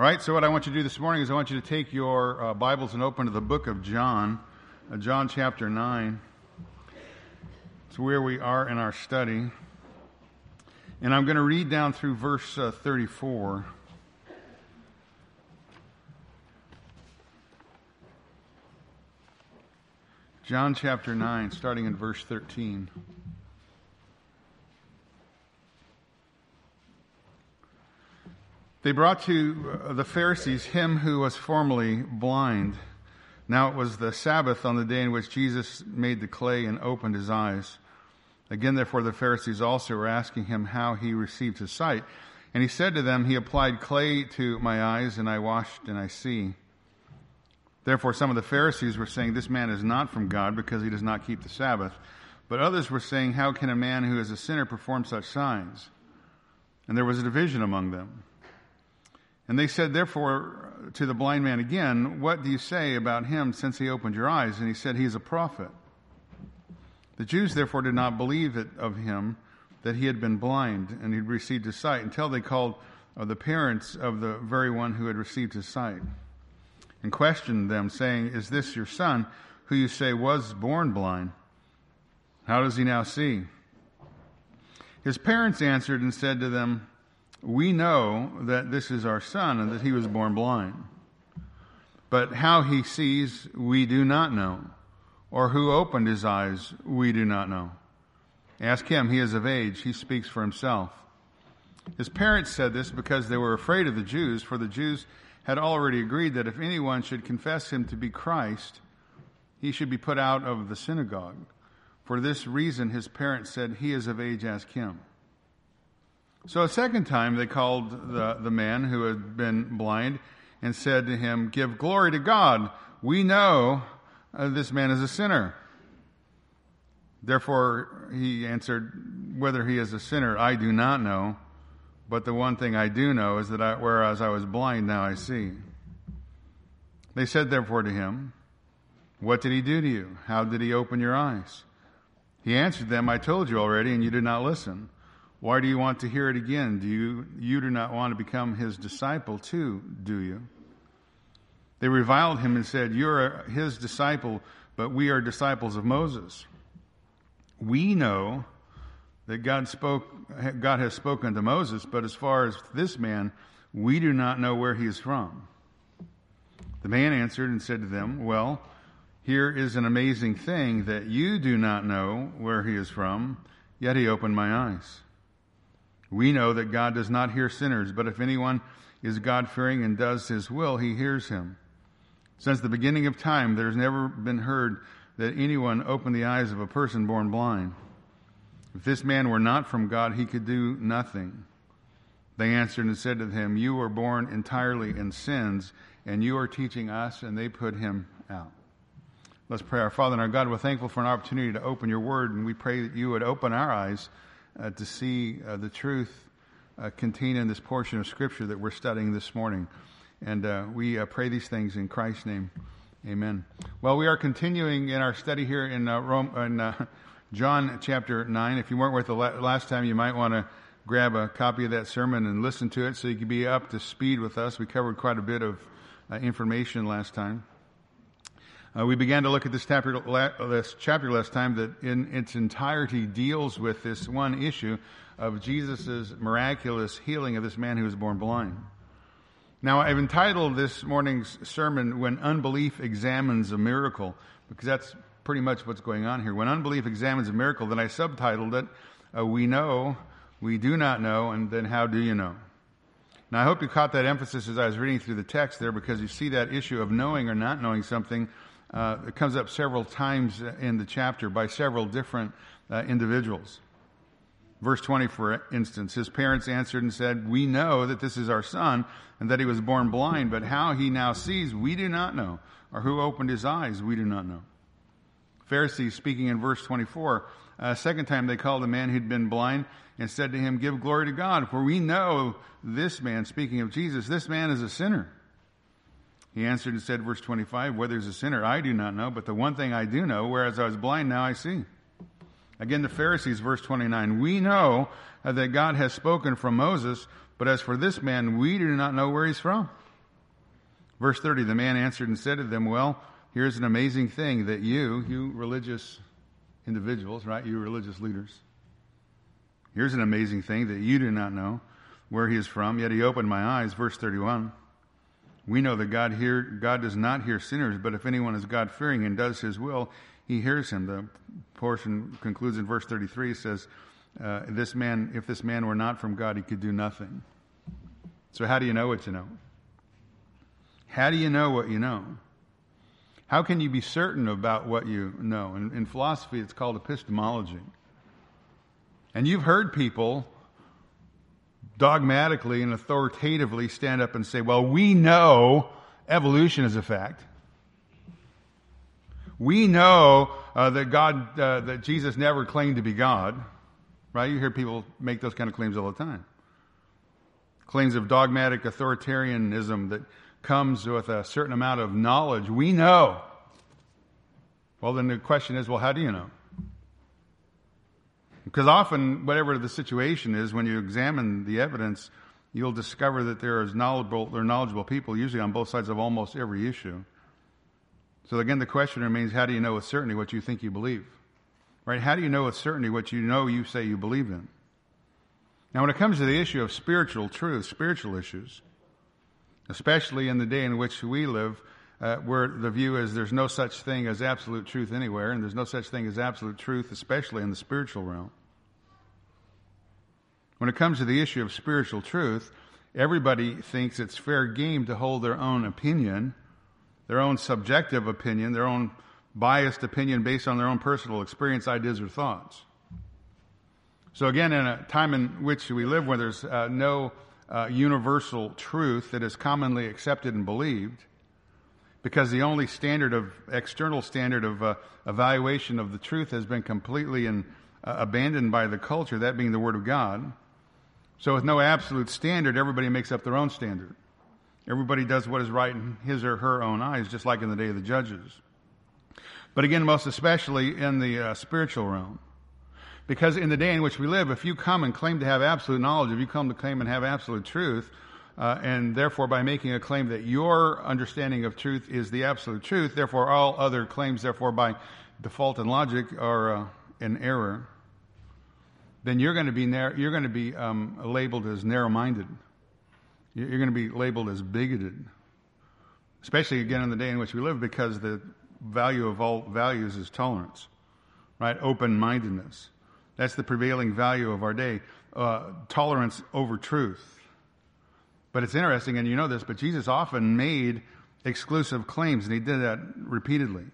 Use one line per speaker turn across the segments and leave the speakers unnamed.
All right, so what I want you to do this morning is I want you to take your uh, Bibles and open to the book of John, uh, John chapter 9. It's where we are in our study. And I'm going to read down through verse uh, 34. John chapter 9, starting in verse 13. They brought to uh, the Pharisees him who was formerly blind. Now it was the Sabbath on the day in which Jesus made the clay and opened his eyes. Again, therefore, the Pharisees also were asking him how he received his sight. And he said to them, He applied clay to my eyes, and I washed, and I see. Therefore, some of the Pharisees were saying, This man is not from God because he does not keep the Sabbath. But others were saying, How can a man who is a sinner perform such signs? And there was a division among them. And they said, therefore, to the blind man again, What do you say about him since he opened your eyes? And he said, He is a prophet. The Jews therefore did not believe it of him that he had been blind and he'd received his sight until they called uh, the parents of the very one who had received his sight and questioned them, saying, Is this your son, who you say was born blind? How does he now see? His parents answered and said to them, we know that this is our son and that he was born blind. But how he sees, we do not know. Or who opened his eyes, we do not know. Ask him, he is of age, he speaks for himself. His parents said this because they were afraid of the Jews, for the Jews had already agreed that if anyone should confess him to be Christ, he should be put out of the synagogue. For this reason, his parents said, He is of age, ask him. So a second time they called the, the man who had been blind and said to him, Give glory to God. We know uh, this man is a sinner. Therefore he answered, Whether he is a sinner, I do not know. But the one thing I do know is that I, whereas I was blind, now I see. They said therefore to him, What did he do to you? How did he open your eyes? He answered them, I told you already, and you did not listen. Why do you want to hear it again? Do you, you do not want to become his disciple too, do you? They reviled him and said, You're his disciple, but we are disciples of Moses. We know that God spoke, God has spoken to Moses, but as far as this man, we do not know where he is from. The man answered and said to them, Well, here is an amazing thing that you do not know where he is from, yet he opened my eyes. We know that God does not hear sinners, but if anyone is God fearing and does his will, he hears him. Since the beginning of time, there has never been heard that anyone opened the eyes of a person born blind. If this man were not from God, he could do nothing. They answered and said to him, You were born entirely in sins, and you are teaching us, and they put him out. Let's pray. Our Father and our God, we're thankful for an opportunity to open your word, and we pray that you would open our eyes uh, to see uh, the truth uh, contained in this portion of Scripture that we're studying this morning. And uh, we pray these things in Christ's name. Amen. Well, we are continuing in our study here in, Rome, in John chapter 9. If you weren't with the last time, you might want to grab a copy of that sermon and listen to it so you can be up to speed with us. We covered quite a bit of information last time. Uh, we began to look at this chapter, this chapter last time that in its entirety deals with this one issue of Jesus' miraculous healing of this man who was born blind. Now, I've entitled this morning's sermon, When Unbelief Examines a Miracle, because that's pretty much what's going on here. When unbelief examines a miracle, then I subtitled it, uh, We Know, We Do Not Know, and then How Do You Know? Now, I hope you caught that emphasis as I was reading through the text there because you see that issue of knowing or not knowing something uh, it comes up several times in the chapter by several different uh, individuals. Verse 20, for instance, his parents answered and said, We know that this is our son and that he was born blind, but how he now sees, we do not know, or who opened his eyes, we do not know. Pharisees, speaking in verse 24, a uh, second time they called the man who'd been blind and said to him, Give glory to God, for we know this man, speaking of Jesus, this man is a sinner. He answered and said, verse 25, whether he's a sinner, I do not know, but the one thing I do know, whereas I was blind, now I see. Again, the Pharisees, verse 29, we know that God has spoken from Moses, but as for this man, we do not know where he's from. Verse 30 The man answered and said to them, Well, here's an amazing thing that you, you religious individuals, right? You religious leaders, here's an amazing thing that you do not know where he is from, yet he opened my eyes. Verse 31. We know that God hear, God does not hear sinners, but if anyone is God fearing and does his will, he hears him. The portion concludes in verse 33 says, uh, this man, if this man were not from God, he could do nothing. So how do you know what you know? How do you know what you know? How can you be certain about what you know? In, in philosophy, it's called epistemology. And you've heard people dogmatically and authoritatively stand up and say, well, we know evolution is a fact. We know uh, that God, uh, that Jesus never claimed to be God. Right? You hear people make those kind of claims all the time. Claims of dogmatic authoritarianism that comes with a certain amount of knowledge. We know. Well, then the question is, well, how do you know? Because often, whatever the situation is, when you examine the evidence, you'll discover that there is knowledgeable, there are knowledgeable people, usually on both sides of almost every issue. So again, the question remains, how do you know with certainty what you think you believe? Right? How do you know with certainty what you know you say you believe in? Now, when it comes to the issue of spiritual truth, spiritual issues, especially in the day in which we live, uh, where the view is there's no such thing as absolute truth anywhere, and there's no such thing as absolute truth, especially in the spiritual realm. When it comes to the issue of spiritual truth, everybody thinks it's fair game to hold their own opinion, their own subjective opinion, their own biased opinion based on their own personal experience, ideas, or thoughts. So, again, in a time in which we live where there's uh, no uh, universal truth that is commonly accepted and believed, because the only standard of external standard of uh, evaluation of the truth has been completely and uh, abandoned by the culture, that being the Word of God. So, with no absolute standard, everybody makes up their own standard. Everybody does what is right in his or her own eyes, just like in the day of the judges. But again, most especially in the uh, spiritual realm. Because in the day in which we live, if you come and claim to have absolute knowledge, if you come to claim and have absolute truth, uh, and therefore by making a claim that your understanding of truth is the absolute truth, therefore all other claims, therefore by default and logic, are uh, in error, then you're going to be you're going to be um, labeled as narrow-minded. You're going to be labeled as bigoted, especially again in the day in which we live, because the value of all values is tolerance, right? Open mindedness. That's the prevailing value of our day. Uh, tolerance over truth. But it's interesting, and you know this, but Jesus often made exclusive claims, and he did that repeatedly.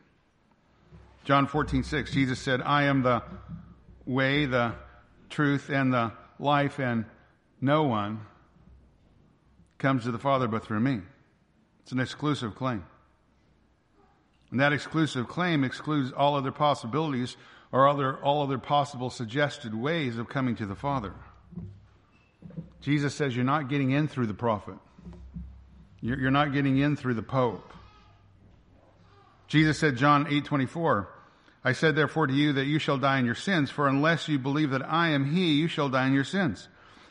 John 14, 6, Jesus said, I am the way, the truth, and the life, and no one comes to the Father but through me. It's an exclusive claim. And that exclusive claim excludes all other possibilities or other, all other possible suggested ways of coming to the Father. Jesus says you're not getting in through the prophet. You're, not getting in through the Pope. Jesus said, John 8 24, I said therefore to you that you shall die in your sins, for unless you believe that I am He, you shall die in your sins.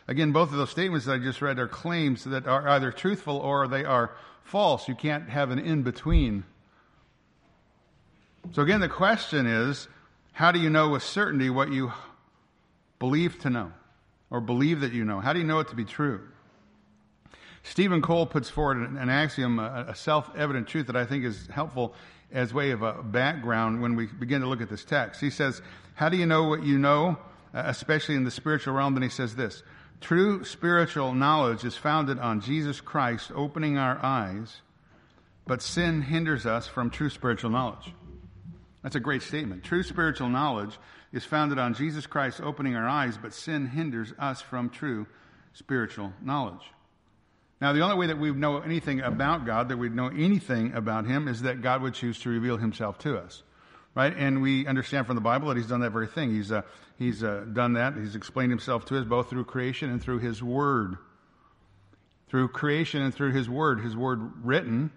Again, both of those statements that I just read are claims that are either truthful or they are false. You can't have an in between so again, the question is, how do you know with certainty what you believe to know or believe that you know? How do you know it to be true? Steven Cole puts forward an, axiom, a, self-evident truth that I think is helpful as way of a background when we begin to look at this text. He says, how do you know what you know, uh, especially in the spiritual realm? Then he says this, true spiritual knowledge is founded on Jesus Christ opening our eyes, but sin hinders us from true spiritual knowledge. That's a great statement. True spiritual knowledge is founded on Jesus Christ opening our eyes, but sin hinders us from true spiritual knowledge. Now, the only way that we know anything about God, that we know anything about Him, is that God would choose to reveal Himself to us. Right? And we understand from the Bible that He's done that very thing. He's, uh, he's uh, done that. He's explained Himself to us both through creation and through His Word. Through creation and through His Word. His Word written,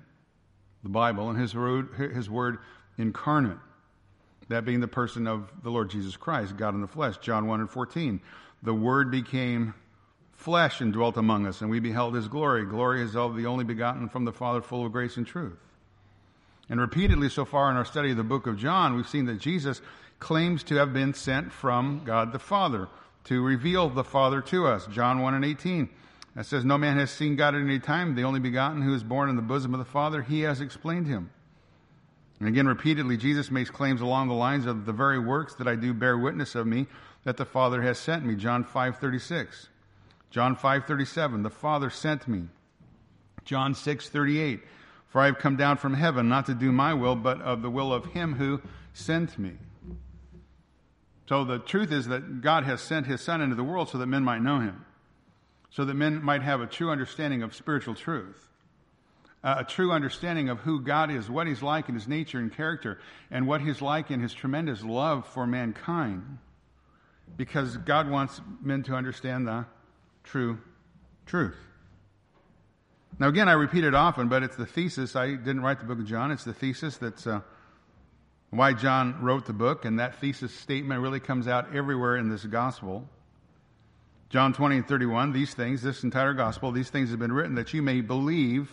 the Bible, and His Word, his word incarnate. That being the person of the Lord Jesus Christ, God in the flesh. John 1 and 14. The Word became flesh and dwelt among us, and we beheld his glory. Glory is of the only begotten from the Father, full of grace and truth. And repeatedly so far in our study of the book of John, we've seen that Jesus claims to have been sent from God the Father to reveal the Father to us. John 1 and 18. It says, No man has seen God at any time. The only begotten who is born in the bosom of the Father, he has explained him. And again, repeatedly, Jesus makes claims along the lines of the very works that I do bear witness of me that the Father has sent me. John 5:36. John 5:37, the Father sent me. John 6:38, for I have come down from heaven not to do my will, but of the will of him who sent me. So the truth is that God has sent his son into the world so that men might know him. So that men might have a true understanding of spiritual truth a true understanding of who God is, what He's like in His nature and character, and what He's like in His tremendous love for mankind. Because God wants men to understand the true truth. Now, again, I repeat it often, but it's the thesis. I didn't write the book of John. It's the thesis that's uh, why John wrote the book, and that thesis statement really comes out everywhere in this gospel. John 20 and 31, these things, this entire gospel, these things have been written that you may believe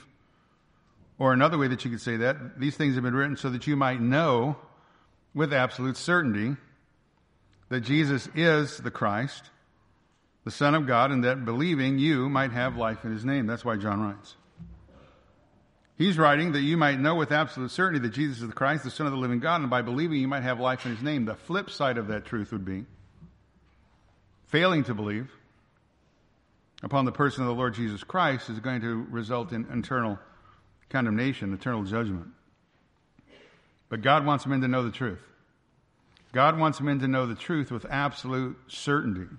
or another way that you could say that, these things have been written so that you might know with absolute certainty that Jesus is the Christ, the Son of God, and that believing you might have life in his name. That's why John writes. He's writing that you might know with absolute certainty that Jesus is the Christ, the Son of the living God, and by believing you might have life in his name. The flip side of that truth would be failing to believe upon the person of the Lord Jesus Christ is going to result in eternal condemnation, eternal judgment. But God wants men to know the truth. God wants men to know the truth with absolute certainty.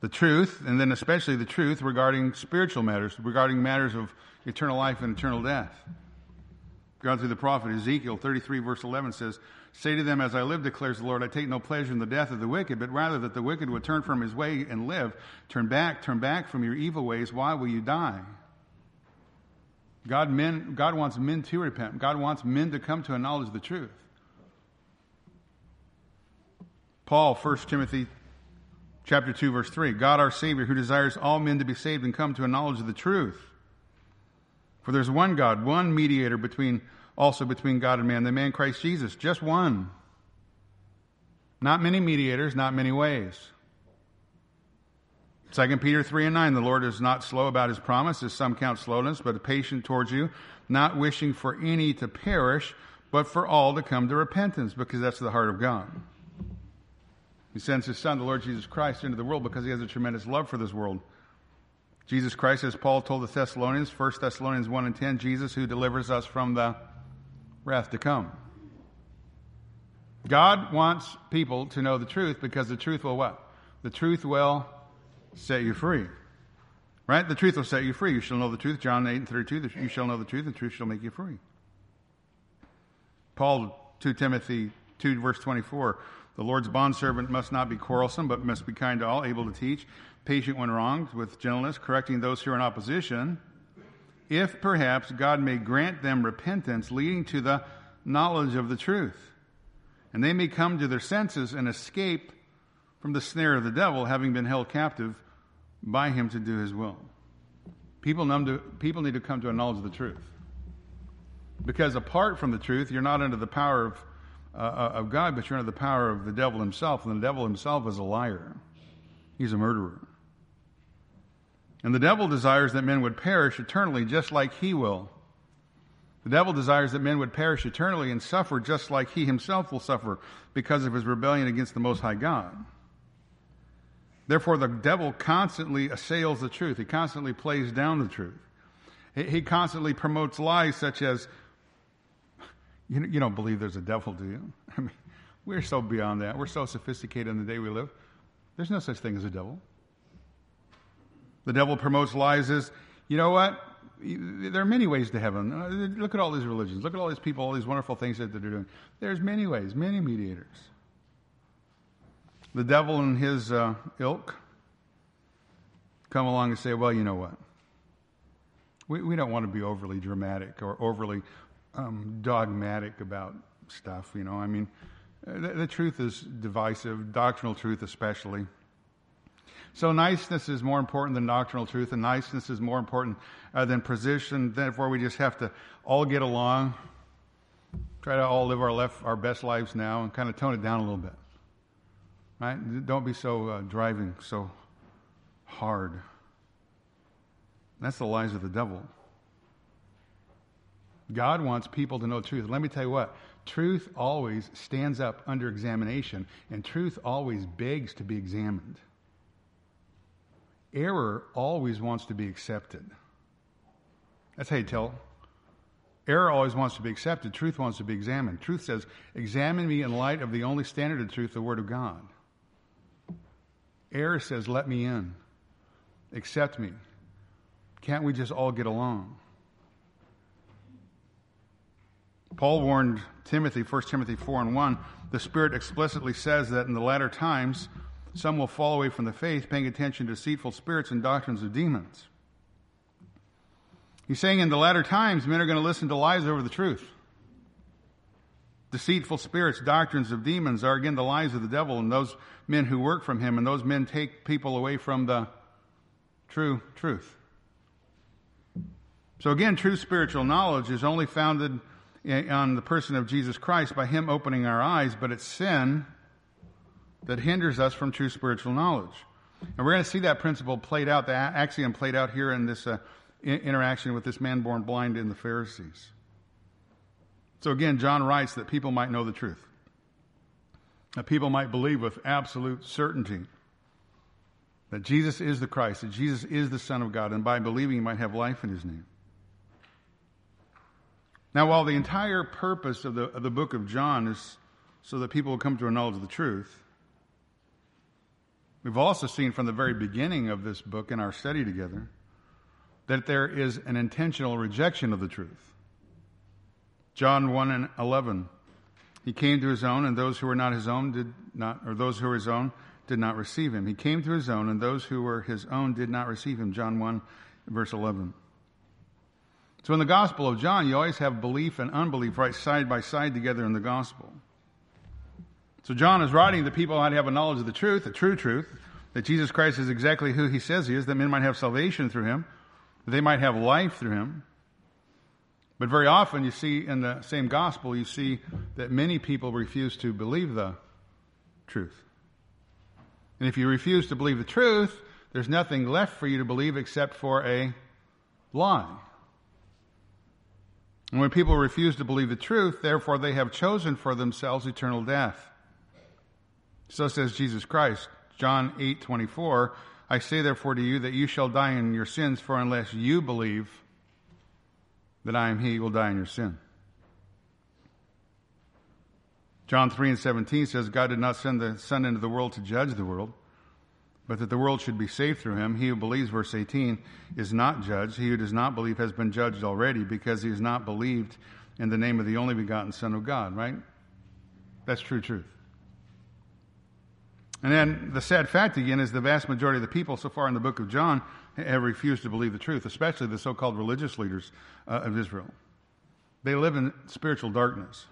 The truth, and then especially the truth regarding spiritual matters, regarding matters of eternal life and eternal death. God through the prophet Ezekiel 33, verse 11 says, Say to them, As I live, declares the Lord, I take no pleasure in the death of the wicked, but rather that the wicked would turn from his way and live. Turn back, turn back from your evil ways. Why will you die? God, men, God wants men to repent. God wants men to come to a knowledge of the truth. Paul, 1 Timothy chapter 2, verse 3. God our Savior, who desires all men to be saved and come to a knowledge of the truth. For there's one God, one mediator between also between God and man, the man Christ Jesus, just one. Not many mediators, not many ways. 2 Peter 3 and 9, the Lord is not slow about his promise, as some count slowness, but patient towards you, not wishing for any to perish, but for all to come to repentance, because that's the heart of God. He sends his Son, the Lord Jesus Christ, into the world because he has a tremendous love for this world. Jesus Christ, as Paul told the Thessalonians, 1 Thessalonians 1 and 10, Jesus who delivers us from the wrath to come. God wants people to know the truth because the truth will what? The truth will set you free. Right? The truth will set you free. You shall know the truth. John 8 and 32. You shall know the truth, and the truth shall make you free. Paul 2 Timothy 2 verse 24. The Lord's bondservant must not be quarrelsome, but must be kind to all, able to teach, patient when wronged, with gentleness, correcting those who are in opposition, if perhaps God may grant them repentance, leading to the knowledge of the truth. And they may come to their senses and escape from the snare of the devil, having been held captive by him to do his will. People, to, people need to come to a knowledge of the truth. Because apart from the truth, you're not under the power of, uh, uh, of God, but you're under the power of the devil himself. And the devil himself is a liar, he's a murderer. And the devil desires that men would perish eternally, just like he will. The devil desires that men would perish eternally and suffer just like he himself will suffer because of his rebellion against the Most High God. Therefore, the devil constantly assails the truth. He constantly plays down the truth. He constantly promotes lies such as, you, don't believe there's a devil, do you? I mean, we're so beyond that. We're so sophisticated in the day we live. There's no such thing as a devil. The devil promotes lies as, you know what? There are many ways to heaven. Uh, look at all these religions. Look at all these people, all these wonderful things that they're doing. There's many ways, many mediators the devil and his uh, ilk come along and say, well, you know what? We, we don't want to be overly dramatic or overly um, dogmatic about stuff, you know. I mean, the, the truth is divisive, doctrinal truth especially. So niceness is more important than doctrinal truth, and niceness is more important uh, than position. Therefore, we just have to all get along, try to all live our left, our best lives now, and kind of tone it down a little bit. Right? Don't be so uh, driving so hard. That's the lies of the devil. God wants people to know truth. Let me tell you what, truth always stands up under examination, and truth always begs to be examined. Error always wants to be accepted. That's how you tell. Error always wants to be accepted. Truth wants to be examined. Truth says, Examine me in light of the only standard of truth, the Word of God. Error says, Let me in. Accept me. Can't we just all get along? Paul warned Timothy, 1 Timothy 4 and 1, the Spirit explicitly says that in the latter times, some will fall away from the faith, paying attention to deceitful spirits and doctrines of demons. He's saying in the latter times, men are going to listen to lies over the truth. Deceitful spirits, doctrines of demons are again the lies of the devil and those men who work from him, and those men take people away from the true truth. So again, true spiritual knowledge is only founded on the person of Jesus Christ by Him opening our eyes, but it's sin that hinders us from true spiritual knowledge. And we're going to see that principle played out, the axiom played out here in this uh, interaction with this man born blind in the Pharisees. So again, John writes that people might know the truth, that people might believe with absolute certainty that Jesus is the Christ, that Jesus is the Son of God, and by believing, you might have life in His name. Now, while the entire purpose of the, of the book of John is so that people will come to a knowledge of the truth, we've also seen from the very beginning of this book in our study together that there is an intentional rejection of the truth. John 1 and 11. He came to his own, and those who were not his own did not, or those who were his own did not receive him. He came to his own, and those who were his own did not receive him. John 1, verse 11. So in the Gospel of John, you always have belief and unbelief right side by side together in the Gospel. So John is writing that people might have a knowledge of the truth, the true truth, that Jesus Christ is exactly who he says he is, that men might have salvation through him, that they might have life through him. But very often you see in the same gospel, you see that many people refuse to believe the truth. And if you refuse to believe the truth, there's nothing left for you to believe except for a lie. And when people refuse to believe the truth, therefore they have chosen for themselves eternal death. So says Jesus Christ, John 8, 24, I say therefore to you that you shall die in your sins, for unless you believe that I am he, you will die in your sin. John 3 and 17 says, God did not send the Son into the world to judge the world, but that the world should be saved through him. He who believes, verse 18, is not judged. He who does not believe has been judged already because he has not believed in the name of the only begotten Son of God, right? That's true truth. And then the sad fact again is the vast majority of the people so far in the book of John have refused to believe the truth, especially the so called religious leaders uh, of Israel. They live in spiritual darkness.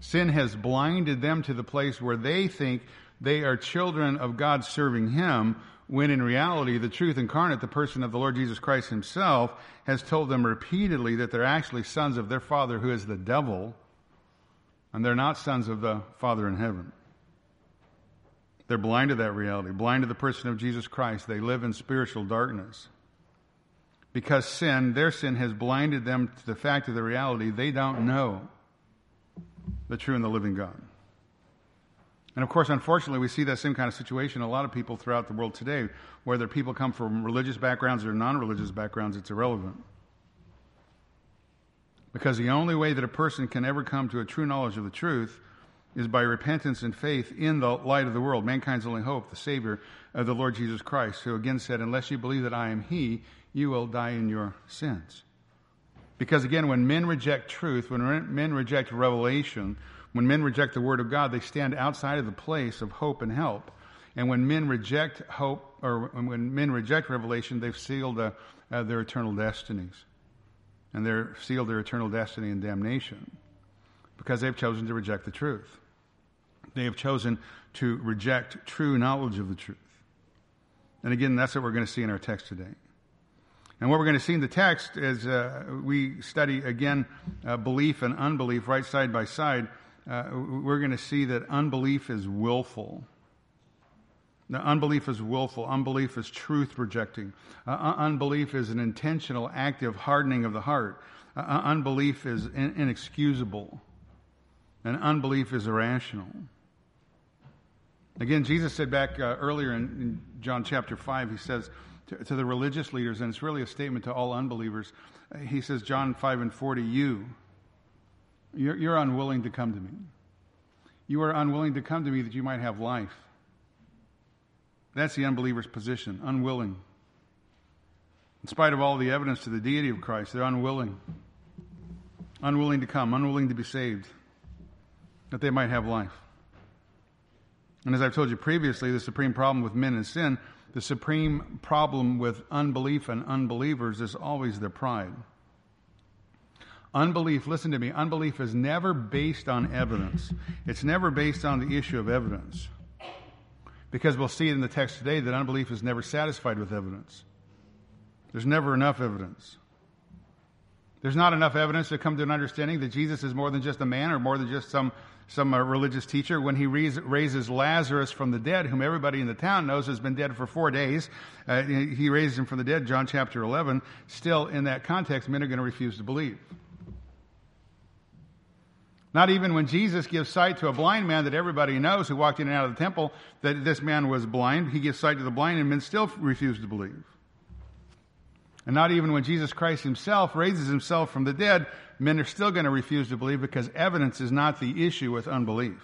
Sin has blinded them to the place where they think they are children of God serving Him, when in reality, the truth incarnate, the person of the Lord Jesus Christ Himself, has told them repeatedly that they're actually sons of their Father who is the devil, and they're not sons of the Father in heaven. They're blind to that reality, blind to the person of Jesus Christ. They live in spiritual darkness. Because sin, their sin has blinded them to the fact of the reality they don't know the true and the living God. And of course, unfortunately, we see that same kind of situation a lot of people throughout the world today, whether people come from religious backgrounds or non religious backgrounds, it's irrelevant. Because the only way that a person can ever come to a true knowledge of the truth is by repentance and faith in the light of the world, mankind's only hope, the Savior of the Lord Jesus Christ, who again said, Unless you believe that I am He, you will die in your sins. Because again, when men reject truth, when men reject revelation, when men reject the Word of God, they stand outside of the place of hope and help. And when men reject hope, or when men reject revelation, they've sealed uh, uh, their eternal destinies. And they're sealed their eternal destiny in damnation because they've chosen to reject the truth. They have chosen to reject true knowledge of the truth. And again, that's what we're going to see in our text today. And what we're going to see in the text is uh, we study again uh, belief and unbelief right side by side. Uh, we're going to see that unbelief is willful. The unbelief is willful. Unbelief is truth rejecting. Uh, unbelief is an intentional, active hardening of the heart. Uh, unbelief is in- inexcusable. And unbelief is irrational. Again, Jesus said back uh, earlier in, in, John chapter 5, he says to, to, the religious leaders, and it's really a statement to all unbelievers, uh, he says, John 5 and 40, you, you're, you're unwilling to come to me. You are unwilling to come to me that you might have life. That's the unbeliever's position, unwilling. In spite of all the evidence to the deity of Christ, they're unwilling. Unwilling to come, unwilling to be saved, that they might have life. And as I've told you previously, the supreme problem with men is sin. The supreme problem with unbelief and unbelievers is always their pride. Unbelief, listen to me, unbelief is never based on evidence. It's never based on the issue of evidence. Because we'll see in the text today that unbelief is never satisfied with evidence. There's never enough evidence. There's not enough evidence to come to an understanding that Jesus is more than just a man or more than just some, some uh, religious teacher. When he raises Lazarus from the dead, whom everybody in the town knows has been dead for four days, uh, he raises him from the dead, John chapter 11. Still, in that context, men are going to refuse to believe. Not even when Jesus gives sight to a blind man that everybody knows who walked in and out of the temple that this man was blind, he gives sight to the blind and men still refuse to believe. And not even when Jesus Christ himself raises himself from the dead, men are still going to refuse to believe because evidence is not the issue with unbelief.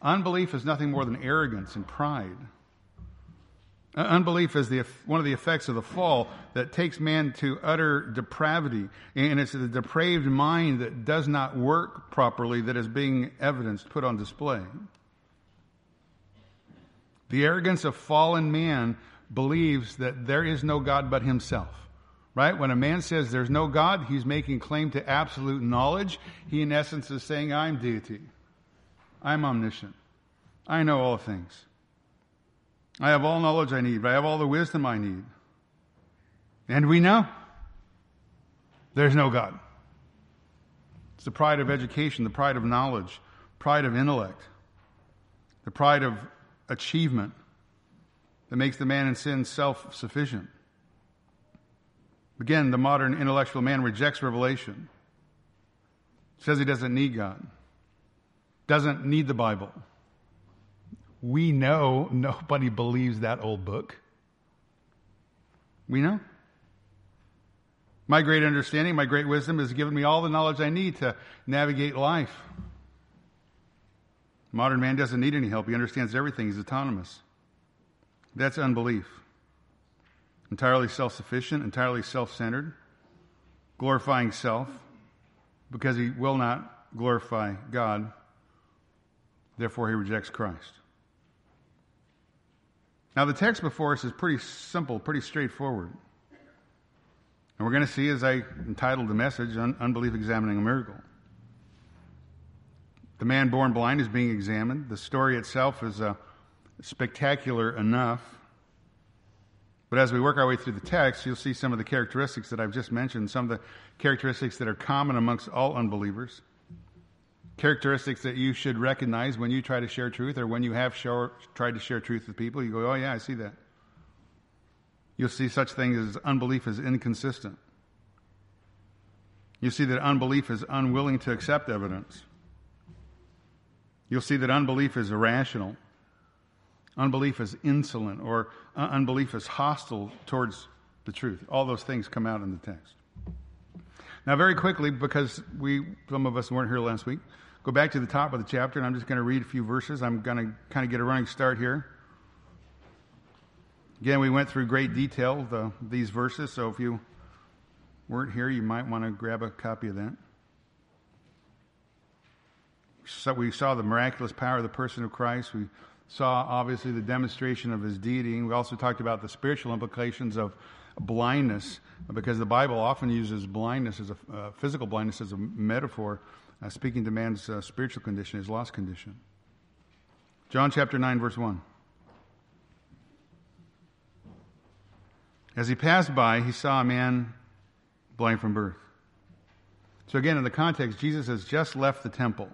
Unbelief is nothing more than arrogance and pride. Uh, unbelief is the, one of the effects of the fall that takes man to utter depravity. And it's the depraved mind that does not work properly that is being evidenced, put on display. The arrogance of fallen man believes that there is no God but himself. Right? When a man says there's no God, he's making claim to absolute knowledge. He, in essence, is saying, I'm deity. I'm omniscient. I know all things. I have all knowledge I need. I have all the wisdom I need. And we know there's no God. It's the pride of education, the pride of knowledge, pride of intellect, the pride of achievement that makes the man in sin self sufficient. Again, the modern intellectual man rejects revelation, says he doesn't need God, doesn't need the Bible we know nobody believes that old book. We know. My great understanding, my great wisdom has given me all the knowledge I need to navigate life. Modern man doesn't need any help. He understands everything. He's autonomous. That's unbelief. Entirely self sufficient, entirely self centered, glorifying self because he will not glorify God. Therefore, he rejects Christ. Now, the text before us is pretty simple, pretty straightforward. And we're going to see, as I entitled the message, Unbelief Examining a Miracle. The man born blind is being examined. The story itself is uh, spectacular enough. But as we work our way through the text, you'll see some of the characteristics that I've just mentioned, some of the characteristics that are common amongst all unbelievers characteristics that you should recognize when you try to share truth or when you have show, tried to share truth with people. You go, oh, yeah, I see that. You'll see such things as unbelief is inconsistent. You see that unbelief is unwilling to accept evidence. You'll see that unbelief is irrational. Unbelief is insolent, or unbelief is hostile towards the truth. All those things come out in the text. Now, very quickly, because we some of us weren't here last week, Go back to the top of the chapter, and I'm just going to read a few verses. I'm going to kind of get a running start here. Again, we went through great detail the, these verses, so if you weren't here, you might want to grab a copy of that. So we saw the miraculous power of the person of Christ. We saw, obviously, the demonstration of his deity. And we also talked about the spiritual implications of blindness, because the Bible often uses blindness as a uh, physical blindness as a metaphor uh, speaking to man's uh, spiritual condition, his lost condition. John chapter 9, verse 1. As he passed by, he saw a man blind from birth. So again, in the context, Jesus has just left the temple.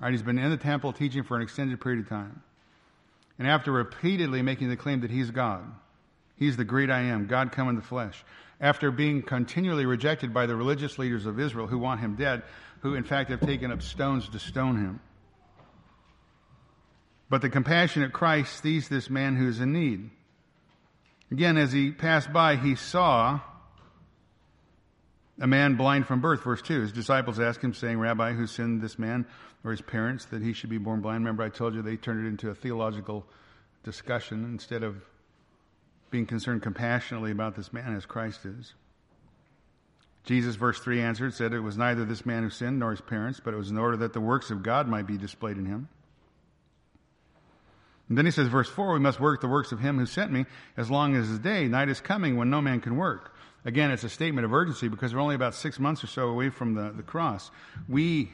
Right? He's been in the temple teaching for an extended period of time. And after repeatedly making the claim that he's God, he's the great I am, God come in the flesh, after being continually rejected by the religious leaders of Israel who want him dead, who in fact have taken up stones to stone him. But the compassionate Christ sees this man who is in need. Again, as he passed by, he saw a man blind from birth. Verse 2. His disciples asked him, saying, Rabbi, who sinned this man or his parents that he should be born blind? Remember, I told you they turned it into a theological discussion instead of being concerned compassionately about this man as Christ is. Jesus, verse 3, answered, said, It was neither this man who sinned nor his parents, but it was in order that the works of God might be displayed in him. And then he says, verse 4, we must work the works of him who sent me as long as the day. Night is coming when no man can work. Again, it's a statement of urgency because we're only about six months or so away from the, the cross. We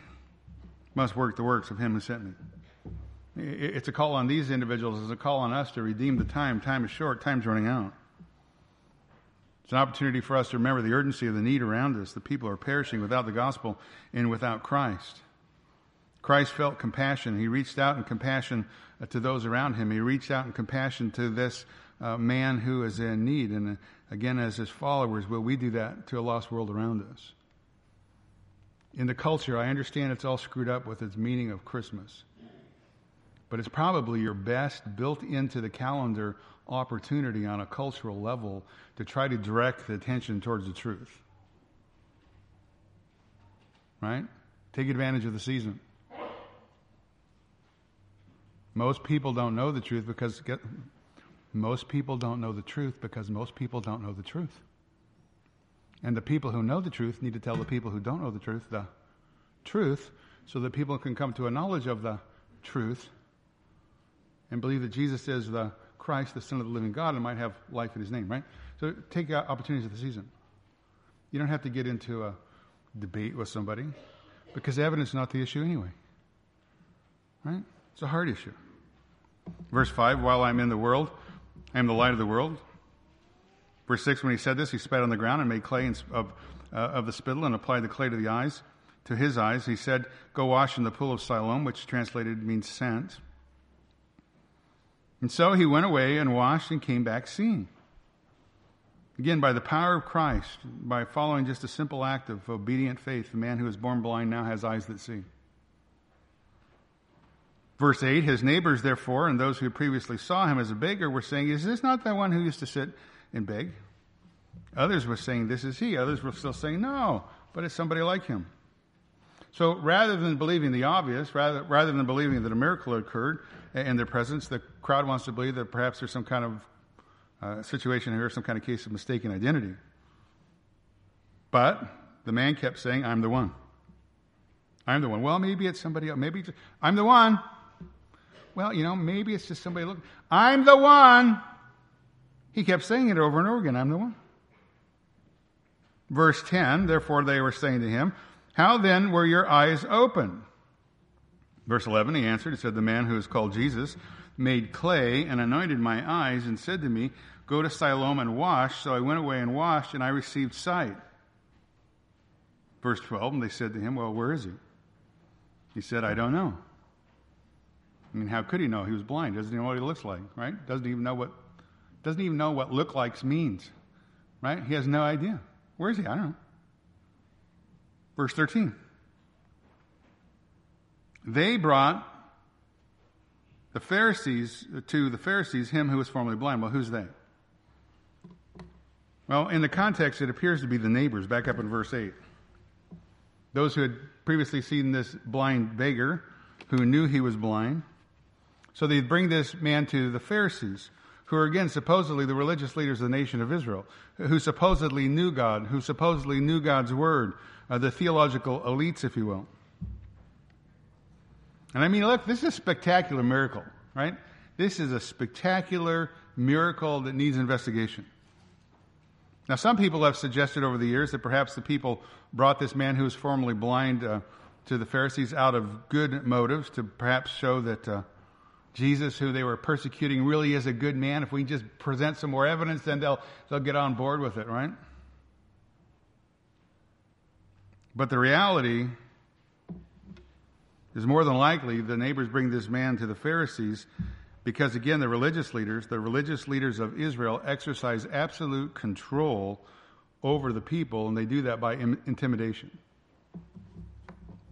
must work the works of him who sent me. It's a call on these individuals, it's a call on us to redeem the time. Time is short, time's running out. It's an opportunity for us to remember the urgency of the need around us. The people are perishing without the gospel and without Christ. Christ felt compassion. He reached out in compassion uh, to those around him. He reached out in compassion to this uh, man who is in need. And again, as his followers, will we do that to a lost world around us? In the culture, I understand it's all screwed up with its meaning of Christmas. But it's probably your best built into the calendar opportunity on a cultural level to try to direct the attention towards the truth. Right? Take advantage of the season. Most people don't know the truth because most people don't know the truth because most people don't know the truth. And the people who know the truth need to tell the people who don't know the truth the truth so that people can come to a knowledge of the truth and believe that Jesus is the Christ, the Son of the living God, and might have life in his name, right? So take opportunities of the season. You don't have to get into a debate with somebody because evidence is not the issue anyway. Right? It's a hard issue. Verse 5 While I'm in the world, I am the light of the world. Verse 6 When he said this, he spat on the ground and made clay of, uh, of the spittle and applied the clay to the eyes. To his eyes, he said, Go wash in the pool of Siloam, which translated means sent. And so he went away and washed and came back seeing. Again, by the power of Christ, by following just a simple act of obedient faith, the man who was born blind now has eyes that see. Verse 8 His neighbors, therefore, and those who previously saw him as a beggar were saying, Is this not the one who used to sit and beg? Others were saying, This is he. Others were still saying, No, but it's somebody like him. So rather than believing the obvious, rather, rather than believing that a miracle occurred in their presence, the crowd wants to believe that perhaps there's some kind of uh, situation here, some kind of case of mistaken identity. But the man kept saying, I'm the one. I'm the one. Well, maybe it's somebody else. Maybe I'm the one. Well, you know, maybe it's just somebody looking. I'm the one. He kept saying it over and over again. I'm the one. Verse 10, therefore they were saying to him, How then were your eyes open? Verse 11, he answered, He said, The man who is called Jesus made clay and anointed my eyes and said to me, Go to Siloam and wash. So I went away and washed, and I received sight. Verse 12, and they said to him, Well, where is he? He said, I don't know. I mean, how could he know? He was blind. Doesn't even know what he looks like, right? Doesn't even know what doesn't even know what look likes means. Right? He has no idea. Where is he? I don't know. Verse 13. They brought the Pharisees uh, to the Pharisees him who was formerly blind. Well, who's they? Well, in the context, it appears to be the neighbors. Back up in verse 8. Those who had previously seen this blind beggar, who knew he was blind, so they'd bring this man to the Pharisees, who are again supposedly the religious leaders of the nation of Israel, who supposedly knew God, who supposedly knew God's word, uh, the theological elites, if you will. And I mean, look, this is a spectacular miracle, right? This is a spectacular miracle that needs investigation. Now, some people have suggested over the years that perhaps the people brought this man who was formerly blind uh, to the Pharisees out of good motives to perhaps show that uh, Jesus, who they were persecuting, really is a good man. If we just present some more evidence, then they'll, they'll get on board with it, right? But the reality is more than likely the neighbors bring this man to the Pharisees because, again, the religious leaders, the religious leaders of Israel, exercise absolute control over the people, and they do that by intimidation.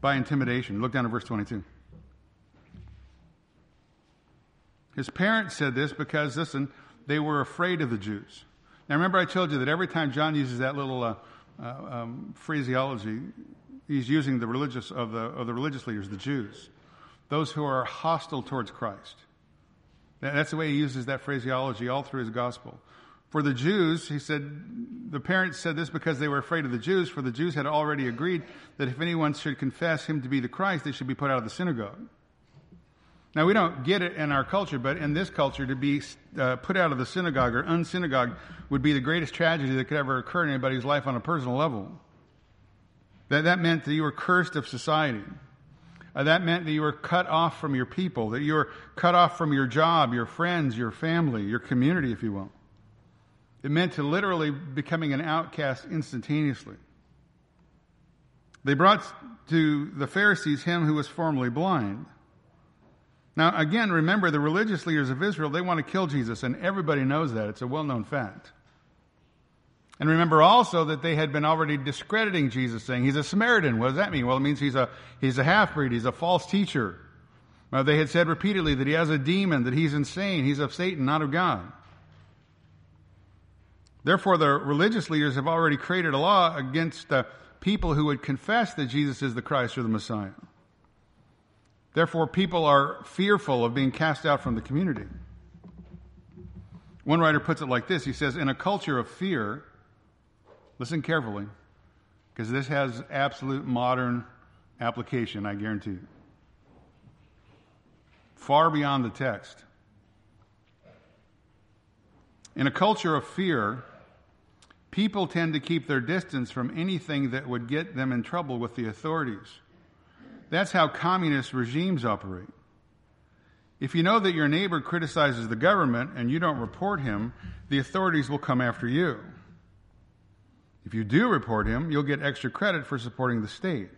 By intimidation. Look down at verse 22. His parents said this because, listen, they were afraid of the Jews. Now, remember, I told you that every time John uses that little uh, uh, um, phraseology, he's using the religious of the of the religious leaders, the Jews, those who are hostile towards Christ. That's the way he uses that phraseology all through his gospel. For the Jews, he said, the parents said this because they were afraid of the Jews, for the Jews had already agreed that if anyone should confess him to be the Christ, they should be put out of the synagogue. Now, we don't get it in our culture, but in this culture, to be uh, put out of the synagogue or unsynagogue would be the greatest tragedy that could ever occur in anybody's life on a personal level. That, that meant that you were cursed of society. Uh, that meant that you were cut off from your people, that you were cut off from your job, your friends, your family, your community, if you will. It meant to literally becoming an outcast instantaneously. They brought to the Pharisees him who was formerly blind. Now, again, remember the religious leaders of Israel, they want to kill Jesus, and everybody knows that. It's a well known fact. And remember also that they had been already discrediting Jesus, saying he's a Samaritan. What does that mean? Well, it means he's a, he's a half breed, he's a false teacher. Well, they had said repeatedly that he has a demon, that he's insane, he's of Satan, not of God. Therefore, the religious leaders have already created a law against the people who would confess that Jesus is the Christ or the Messiah. Therefore, people are fearful of being cast out from the community. One writer puts it like this He says, In a culture of fear, listen carefully, because this has absolute modern application, I guarantee you. Far beyond the text. In a culture of fear, people tend to keep their distance from anything that would get them in trouble with the authorities. That's how communist regimes operate. If you know that your neighbor criticizes the government and you don't report him, the authorities will come after you. If you do report him, you'll get extra credit for supporting the state.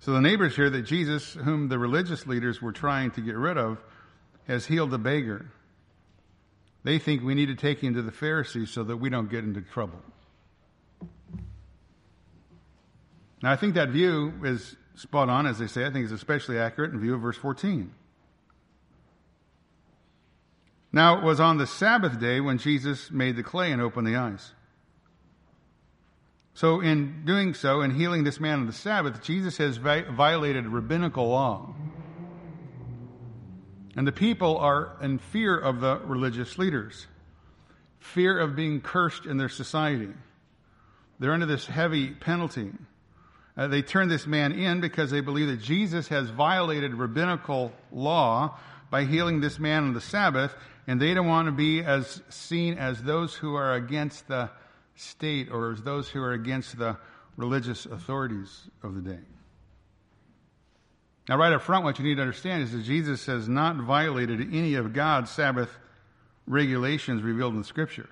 So the neighbors hear that Jesus, whom the religious leaders were trying to get rid of, has healed a beggar. They think we need to take him to the Pharisees so that we don't get into trouble. Now, I think that view is spot on, as they say. I think it's especially accurate in view of verse 14. Now, it was on the Sabbath day when Jesus made the clay and opened the eyes. So, in doing so, in healing this man on the Sabbath, Jesus has vi- violated rabbinical law. And the people are in fear of the religious leaders, fear of being cursed in their society. They're under this heavy penalty. Uh, they turn this man in because they believe that Jesus has violated rabbinical law by healing this man on the Sabbath, and they don't want to be as seen as those who are against the state or as those who are against the religious authorities of the day. Now, right up front, what you need to understand is that Jesus has not violated any of God's Sabbath regulations revealed in Scripture.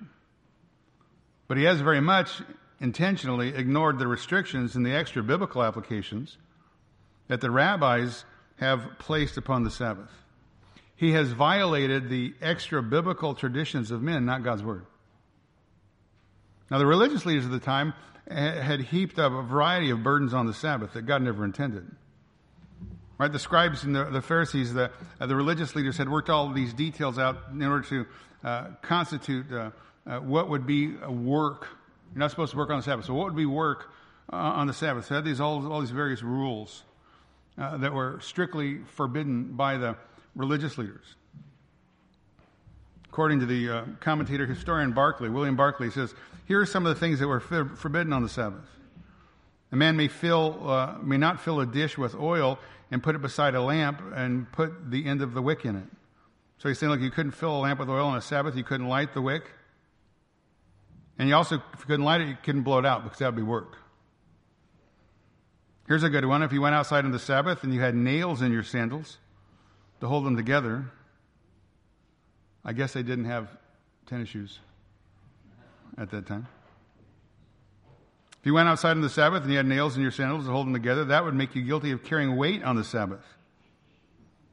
But he has very much intentionally ignored the restrictions and the extra biblical applications that the rabbis have placed upon the Sabbath. He has violated the extra biblical traditions of men, not God's word. Now, the religious leaders of the time had heaped up a variety of burdens on the Sabbath that God never intended. Right? The scribes and the, the Pharisees, the, uh, the religious leaders had worked all these details out in order to uh, constitute uh, uh what would be a work you're not supposed to work on the Sabbath. So, what would be work uh, on the Sabbath? So, had these all, all these various rules uh, that were strictly forbidden by the religious leaders. According to the uh, commentator historian Barclay, William Barclay says, here are some of the things that were for- forbidden on the Sabbath. A man may fill, uh, may not fill a dish with oil and put it beside a lamp and put the end of the wick in it. So he's saying, look, you couldn't fill a lamp with oil on a Sabbath. You couldn't light the wick. And you also, if you couldn't light it, you couldn't blow it out because that would be work. Here's a good one. If you went outside on the Sabbath and you had nails in your sandals, to hold them together. I guess they didn't have tennis shoes at that time. If you went outside on the Sabbath and you had nails in your sandals to hold them together, that would make you guilty of carrying weight on the Sabbath.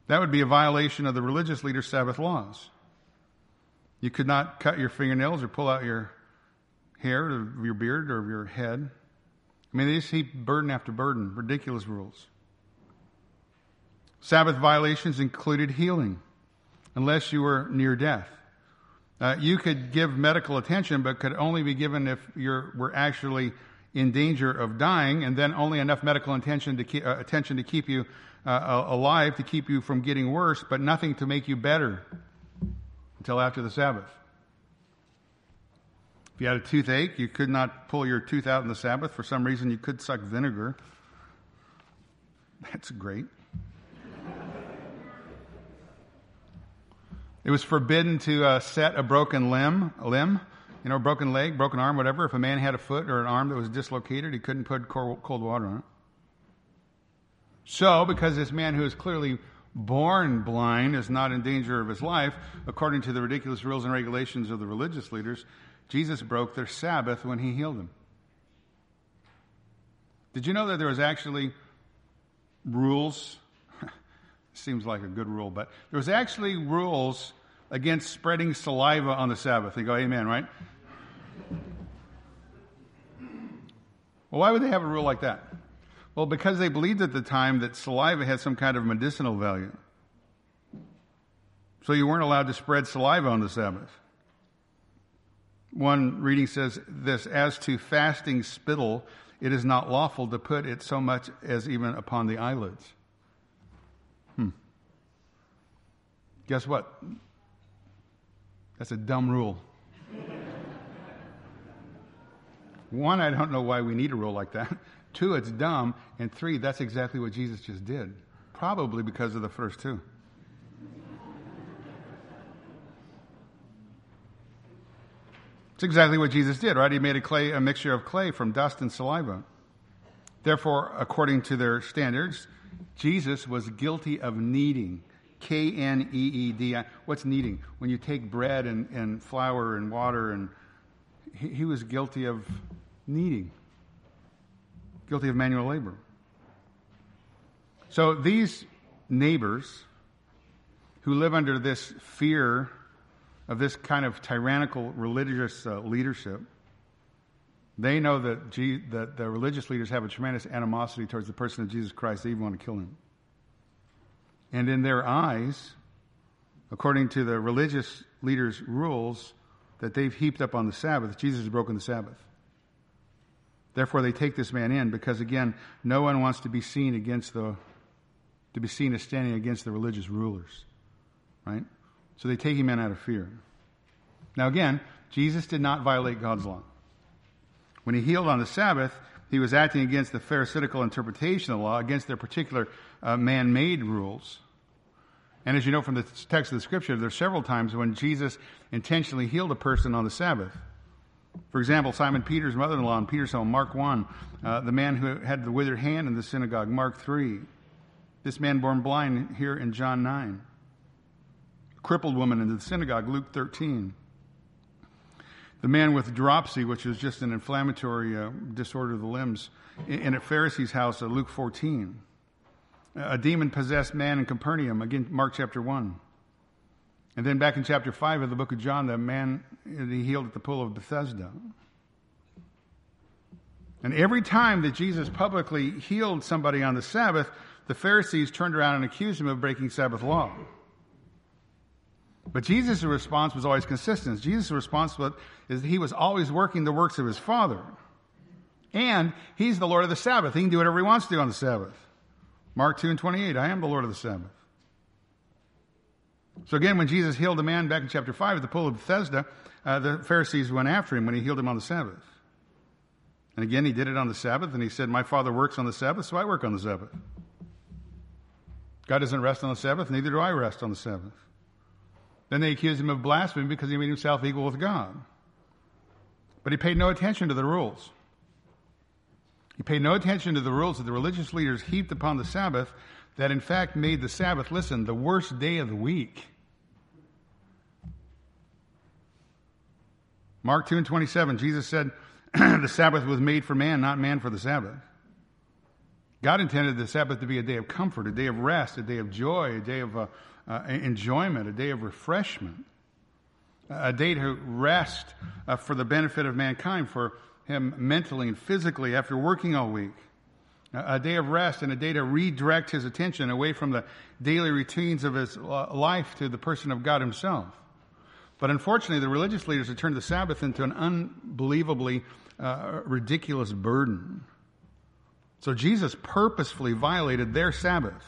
That would be a violation of the religious leader's Sabbath laws. You could not cut your fingernails or pull out your hair or your beard or of your head. I mean, they just heap burden after burden, ridiculous rules. Sabbath violations included healing, unless you were near death. Uh, you could give medical attention, but could only be given if you were actually in danger of dying, and then only enough medical attention to keep, uh, attention to keep you uh, alive, to keep you from getting worse, but nothing to make you better until after the Sabbath. If you had a toothache, you could not pull your tooth out in the Sabbath. For some reason, you could suck vinegar. That's great. it was forbidden to uh, set a broken limb, a limb, you know, broken leg, broken arm, whatever. If a man had a foot or an arm that was dislocated, he couldn't put cold water on it. So, because this man who is clearly born blind is not in danger of his life, according to the ridiculous rules and regulations of the religious leaders, Jesus broke their Sabbath when he healed them. Did you know that there was actually rules? Seems like a good rule, but there was actually rules against spreading saliva on the Sabbath. They go, Amen, right? Well, why would they have a rule like that? Well, because they believed at the time that saliva had some kind of medicinal value. So you weren't allowed to spread saliva on the Sabbath. One reading says this As to fasting spittle, it is not lawful to put it so much as even upon the eyelids. Hmm. Guess what? That's a dumb rule. One, I don't know why we need a rule like that. Two, it's dumb. And three, that's exactly what Jesus just did. Probably because of the first two. It's exactly what Jesus did, right? He made a clay, a mixture of clay from dust and saliva. Therefore, according to their standards, Jesus was guilty of kneading. K N E E D. What's kneading? When you take bread and, and flour and water, and he, he was guilty of kneading, guilty of manual labor. So these neighbors who live under this fear of this kind of tyrannical religious uh, leadership, they know that, G- that the religious leaders have a tremendous animosity towards the person of Jesus Christ. They even want to kill him. And in their eyes, according to the religious leaders' rules that they've heaped up on the Sabbath, Jesus has broken the Sabbath. Therefore, they take this man in because, again, no one wants to be seen against the, to be seen as standing against the religious rulers, right? So they take him in out of fear. Now, again, Jesus did not violate God's law. When he healed on the Sabbath, he was acting against the Pharisaical interpretation of the law, against their particular uh, man made rules. And as you know from the text of the scripture, there are several times when Jesus intentionally healed a person on the Sabbath. For example, Simon Peter's mother in law in Peter's home, Mark 1, uh, the man who had the withered hand in the synagogue, Mark 3. This man born blind here in John 9. Crippled woman in the synagogue, Luke 13. The man with dropsy, which is just an inflammatory uh, disorder of the limbs, in, a Pharisee's house, uh, Luke 14 a demon possessed man in Capernaum, again, Mark chapter 1. And then back in chapter 5 of the book of John, the man he healed at the pool of Bethesda. And every time that Jesus publicly healed somebody on the Sabbath, the Pharisees turned around and accused him of breaking Sabbath law. But Jesus' response was always consistent. Jesus' response was, is that he was always working the works of his Father. And he's the Lord of the Sabbath. He can do whatever he wants to do on the Sabbath. Mark 2 and 28, I am the Lord of the Sabbath. So again, when Jesus healed a man back in chapter 5 at the pool of Bethesda, uh, the Pharisees went after him when he healed him on the Sabbath. And again, he did it on the Sabbath, and he said, My Father works on the Sabbath, so I work on the Sabbath. God doesn't rest on the Sabbath, neither do I rest on the Sabbath. Then they accused him of blasphemy because he made himself equal with God. But he paid no attention to the rules. He paid no attention to the rules that the religious leaders heaped upon the Sabbath, that in fact made the Sabbath, listen, the worst day of the week. Mark 2 and 27, Jesus said, The Sabbath was made for man, not man for the Sabbath. God intended the Sabbath to be a day of comfort, a day of rest, a day of joy, a day of uh, uh, enjoyment, a day of refreshment, a day to rest uh, for the benefit of mankind, for him mentally and physically after working all week. A day of rest and a day to redirect his attention away from the daily routines of his uh, life to the person of God himself. But unfortunately, the religious leaders had turned the Sabbath into an unbelievably uh, ridiculous burden. So Jesus purposefully violated their Sabbath.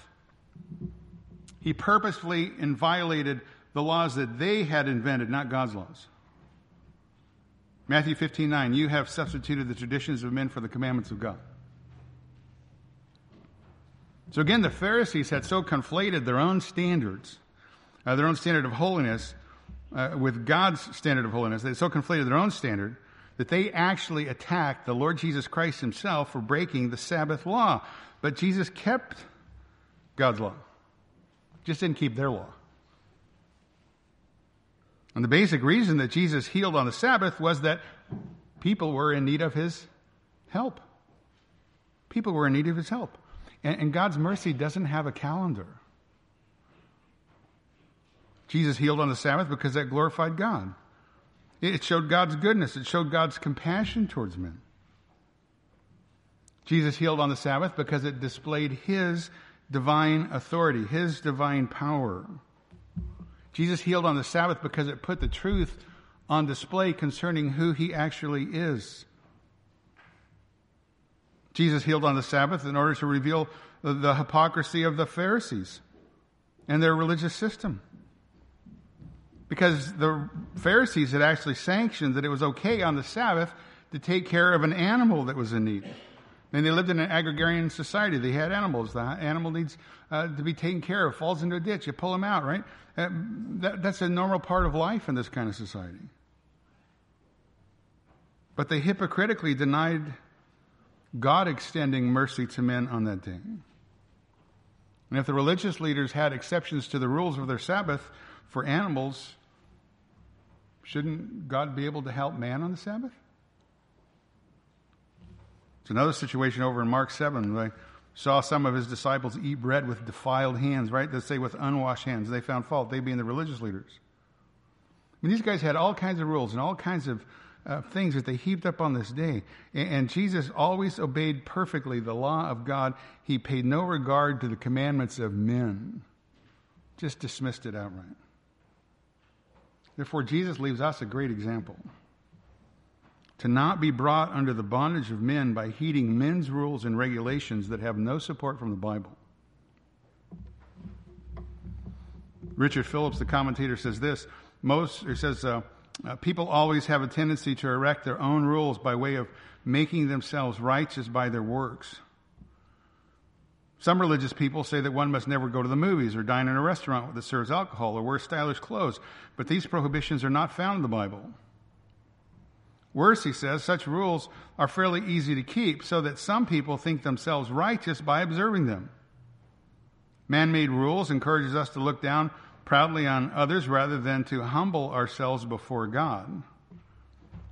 He purposefully violated the laws that they had invented, not God's laws. Matthew 15, 9, you have substituted the traditions of men for the commandments of God. So again, the Pharisees had so conflated their own standards, uh, their own standard of holiness, uh, with God's standard of holiness. They so conflated their own standard that they actually attacked the Lord Jesus Christ himself for breaking the Sabbath law. But Jesus kept God's law, just didn't keep their law. And the basic reason that Jesus healed on the Sabbath was that people were in need of his help. People were in need of his help. And, and God's mercy doesn't have a calendar. Jesus healed on the Sabbath because that glorified God. It showed God's goodness. It showed God's compassion towards men. Jesus healed on the Sabbath because it displayed His divine authority, His divine power. Jesus healed on the Sabbath because it put the truth on display concerning who He actually is. Jesus healed on the Sabbath in order to reveal the hypocrisy of the Pharisees and their religious system because the Pharisees had actually sanctioned that it was okay on the Sabbath to take care of an animal that was in need. And they lived in an agrarian society. They had animals. The animal needs uh, to be taken care of, falls into a ditch, you pull him out, right? Uh, that, that's a normal part of life in this kind of society. But they hypocritically denied God extending mercy to men on that day. And if the religious leaders had exceptions to the rules of their Sabbath for animals, Shouldn't God be able to help man on the Sabbath? It's another situation over in Mark 7. They saw some of his disciples eat bread with defiled hands, right? They say with unwashed hands. They found fault, they being the religious leaders. I mean, these guys had all kinds of rules and all kinds of uh, things that they heaped up on this day. And, and Jesus always obeyed perfectly the law of God. He paid no regard to the commandments of men, just dismissed it outright. Therefore, Jesus leaves us a great example. To not be brought under the bondage of men by heeding men's rules and regulations that have no support from the Bible. Richard Phillips, the commentator, says this. Most, he says, uh, uh, people always have a tendency to erect their own rules by way of making themselves righteous by their works. Some religious people say that one must never go to the movies or dine in a restaurant that serves alcohol or wear stylish clothes, but these prohibitions are not found in the Bible. Worse, he says, such rules are fairly easy to keep, so that some people think themselves righteous by observing them. Man made rules encourages us to look down proudly on others rather than to humble ourselves before God.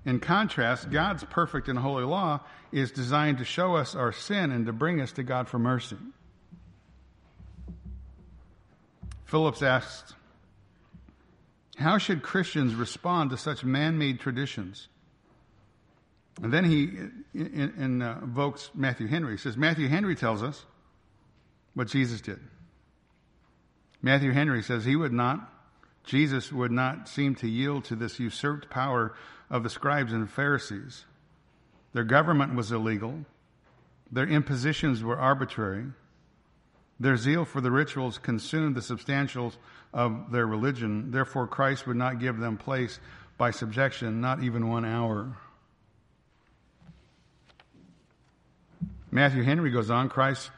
In contrast, God's perfect and holy law is designed to show us our sin and to bring us to God for mercy. Phillips asked, How should Christians respond to such man made traditions? And then he in, in, uh, invokes Matthew Henry. He says, Matthew Henry tells us what Jesus did. Matthew Henry says he would not, Jesus would not seem to yield to this usurped power of the scribes and Pharisees. Their government was illegal, their impositions were arbitrary. Their zeal for the rituals consumed the substantials of their religion. Therefore, Christ would not give them place by subjection, not even one hour. Matthew Henry goes on Christ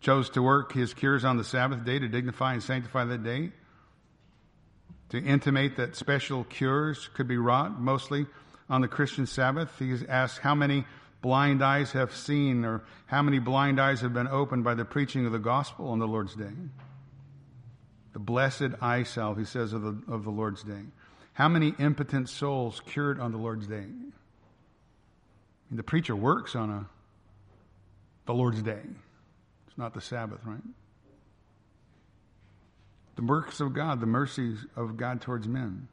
chose to work his cures on the Sabbath day to dignify and sanctify that day, to intimate that special cures could be wrought mostly on the Christian Sabbath. He asks how many blind eyes have seen, or how many blind eyes have been opened by the preaching of the gospel on the Lord's day? The blessed eye salve, he says, of the, of the Lord's day. How many impotent souls cured on the Lord's day? the preacher works on a the Lord's day. It's not the Sabbath, right? The works of God, the mercies of God towards men.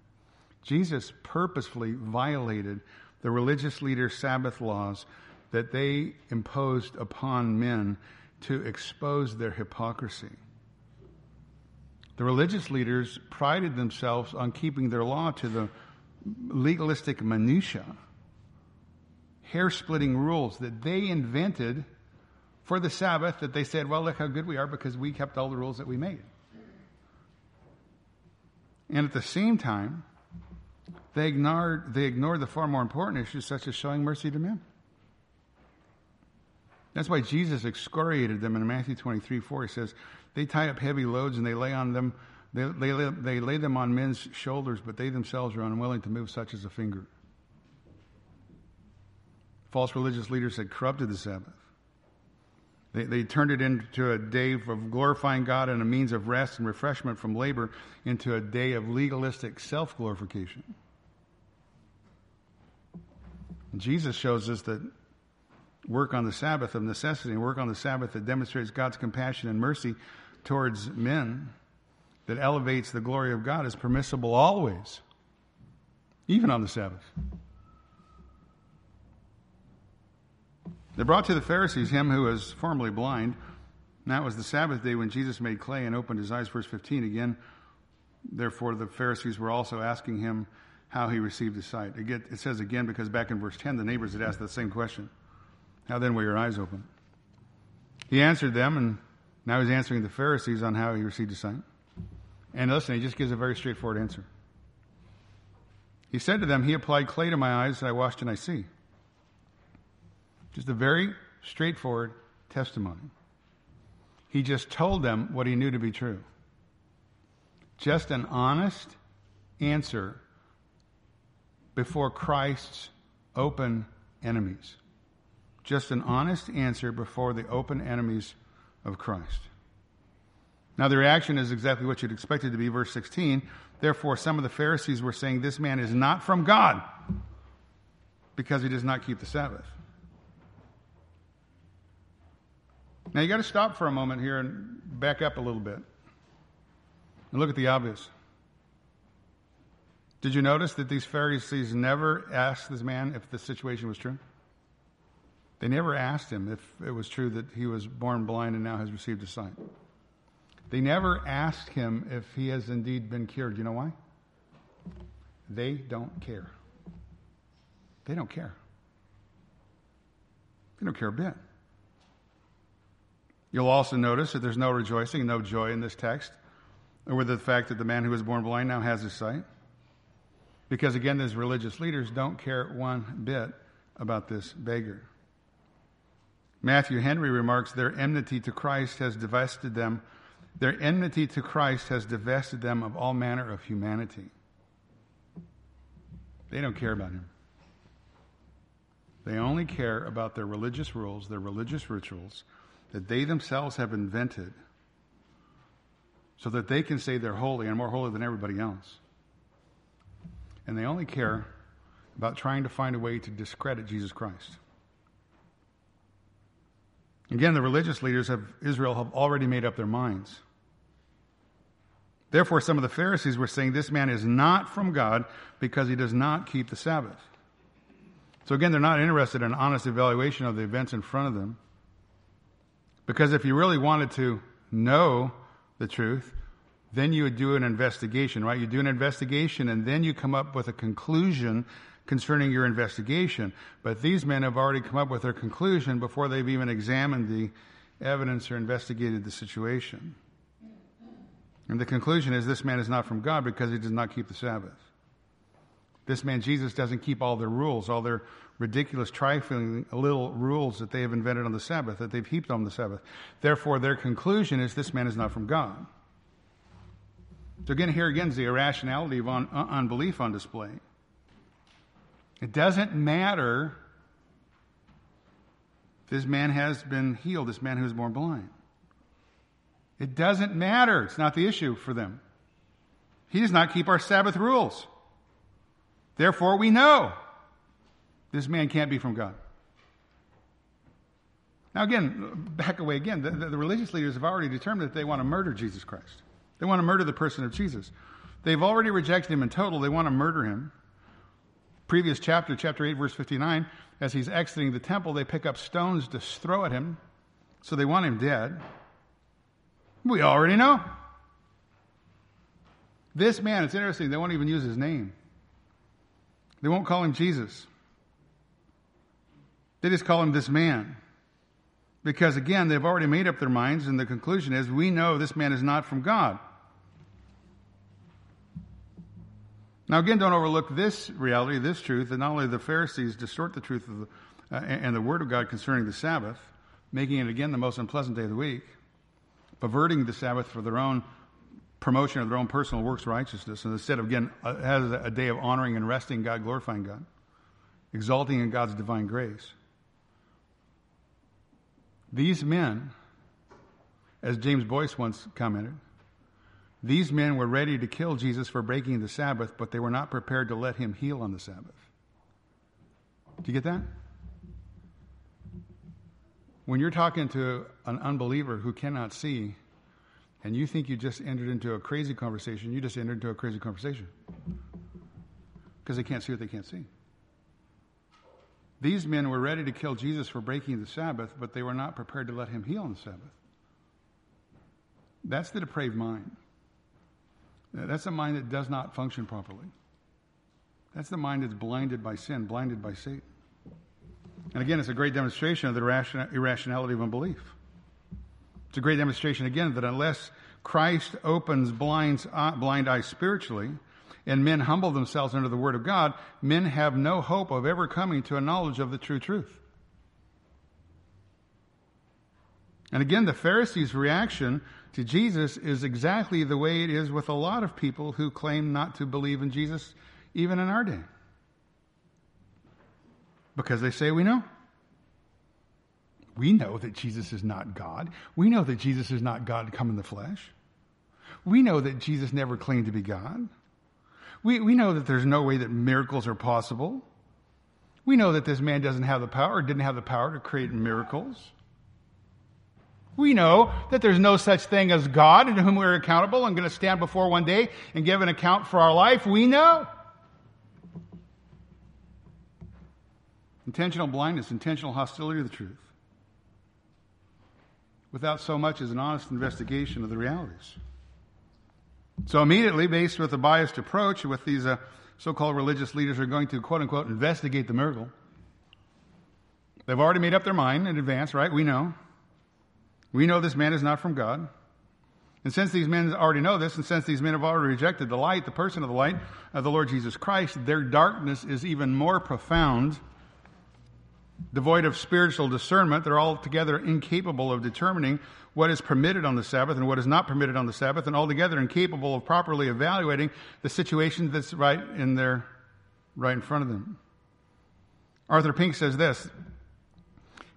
Jesus purposefully violated the religious leaders' Sabbath laws that they imposed upon men to expose their hypocrisy. The religious leaders prided themselves on keeping their law to the legalistic minutiae, hair splitting rules that they invented for the Sabbath that they said, well, look how good we are because we kept all the rules that we made. And at the same time, they ignored, they ignored the far more important issues such as showing mercy to men. That's why Jesus excoriated them in Matthew 23 4. He says, They tie up heavy loads and they lay on them, they, they, they lay them on men's shoulders, but they themselves are unwilling to move such as a finger. False religious leaders had corrupted the Sabbath. They, they turned it into a day of glorifying God and a means of rest and refreshment from labor into a day of legalistic self glorification. Jesus shows us that work on the Sabbath of necessity and work on the Sabbath that demonstrates God's compassion and mercy towards men, that elevates the glory of God, is permissible always, even on the Sabbath. They brought to the Pharisees him who was formerly blind. And that was the Sabbath day when Jesus made clay and opened his eyes, verse 15. Again, therefore, the Pharisees were also asking him how he received his sight. It says again because back in verse 10, the neighbors had asked the same question How then were your eyes open? He answered them, and now he's answering the Pharisees on how he received his sight. And listen, he just gives a very straightforward answer. He said to them, He applied clay to my eyes, and I washed and I see. Just a very straightforward testimony. He just told them what he knew to be true. Just an honest answer before Christ's open enemies. Just an honest answer before the open enemies of Christ. Now, the reaction is exactly what you'd expect it to be. Verse 16. Therefore, some of the Pharisees were saying, This man is not from God because he does not keep the Sabbath. Now, you got to stop for a moment here and back up a little bit and look at the obvious. Did you notice that these Pharisees never asked this man if the situation was true? They never asked him if it was true that he was born blind and now has received a sight. They never asked him if he has indeed been cured. You know why? They don't care. They don't care. They don't care a bit. You'll also notice that there's no rejoicing, no joy in this text over the fact that the man who was born blind now has his sight. Because again, these religious leaders don't care one bit about this beggar. Matthew Henry remarks their enmity to Christ has divested them, their enmity to Christ has divested them of all manner of humanity. They don't care about him. They only care about their religious rules, their religious rituals that they themselves have invented so that they can say they're holy and more holy than everybody else and they only care about trying to find a way to discredit Jesus Christ. Again, the religious leaders of Israel have already made up their minds. Therefore, some of the Pharisees were saying this man is not from God because he does not keep the Sabbath. So, again, they're not interested in an honest evaluation of the events in front of them. Because if you really wanted to know the truth, then you would do an investigation, right? You do an investigation and then you come up with a conclusion concerning your investigation. But these men have already come up with their conclusion before they've even examined the evidence or investigated the situation. And the conclusion is this man is not from God because he does not keep the Sabbath. This man, Jesus, doesn't keep all their rules, all their ridiculous, trifling little rules that they have invented on the Sabbath, that they've heaped on the Sabbath. Therefore, their conclusion is this man is not from God. So again, here again is the irrationality of un- unbelief on display. It doesn't matter This man has been healed, this man who was born blind. It doesn't matter. It's not the issue for them. He does not keep our Sabbath rules. Therefore, we know this man can't be from God. Now, again, back away again. The, the, the, religious leaders have already determined that they want to murder Jesus Christ. They want to murder the person of Jesus. They've already rejected him in total. They want to murder him. Previous chapter, chapter 8, verse 59, as he's exiting the temple, they pick up stones to throw at him. So they want him dead. We already know. This man, it's interesting, they won't even use his name. They won't call him Jesus. They just call him this man. Because again, they've already made up their minds, and the conclusion is we know this man is not from God. Now, again, don't overlook this reality, this truth, that not only the Pharisees distort the truth the, uh, and the Word of God concerning the Sabbath, making it again the most unpleasant day of the week, perverting the Sabbath for their own promotion of their own personal works righteousness, and instead of, again, uh, has a day of honoring and resting God, glorifying God, exalting in God's divine grace. These men, as James Boice once commented, these men were ready to kill Jesus for breaking the Sabbath, but they were not prepared to let him heal on the Sabbath. Do you get that? When you're talking to an unbeliever who cannot see, and you think you just entered into a crazy conversation, you just entered into a crazy conversation. Because they can't see what they can't see. These men were ready to kill Jesus for breaking the Sabbath, but they were not prepared to let him heal on the Sabbath. That's the depraved mind. That's a mind that does not function properly. That's the mind that's blinded by sin, blinded by Satan. And again, it's a great demonstration of the irrationality of unbelief. It's a great demonstration, again, that unless Christ opens blind, uh, blind eyes spiritually, and men humble themselves under the Word of God, men have no hope of ever coming to a knowledge of the true truth. And again, the Pharisees' reaction to Jesus is exactly the way it is with a lot of people who claim not to believe in Jesus, even in our day. Because they say, We know. We know that Jesus is not God. We know that Jesus is not God come in the flesh. We know that Jesus never claimed to be God. We, we know that there's no way that miracles are possible. We know that this man doesn't have the power or didn't have the power to create miracles. We know that there's no such thing as God to whom we're accountable and going to stand before one day and give an account for our life. We know. Intentional blindness, intentional hostility to the truth, without so much as an honest investigation of the realities. So immediately, based with a biased approach, with these uh, so-called religious leaders are going to quote unquote investigate the miracle. They've already made up their mind in advance, right? We know. We know this man is not from God. And since these men already know this, and since these men have already rejected the light, the person of the light of the Lord Jesus Christ, their darkness is even more profound devoid of spiritual discernment. They're altogether incapable of determining what is permitted on the Sabbath and what is not permitted on the Sabbath, and altogether incapable of properly evaluating the situation that's right in their, right in front of them. Arthur Pink says this,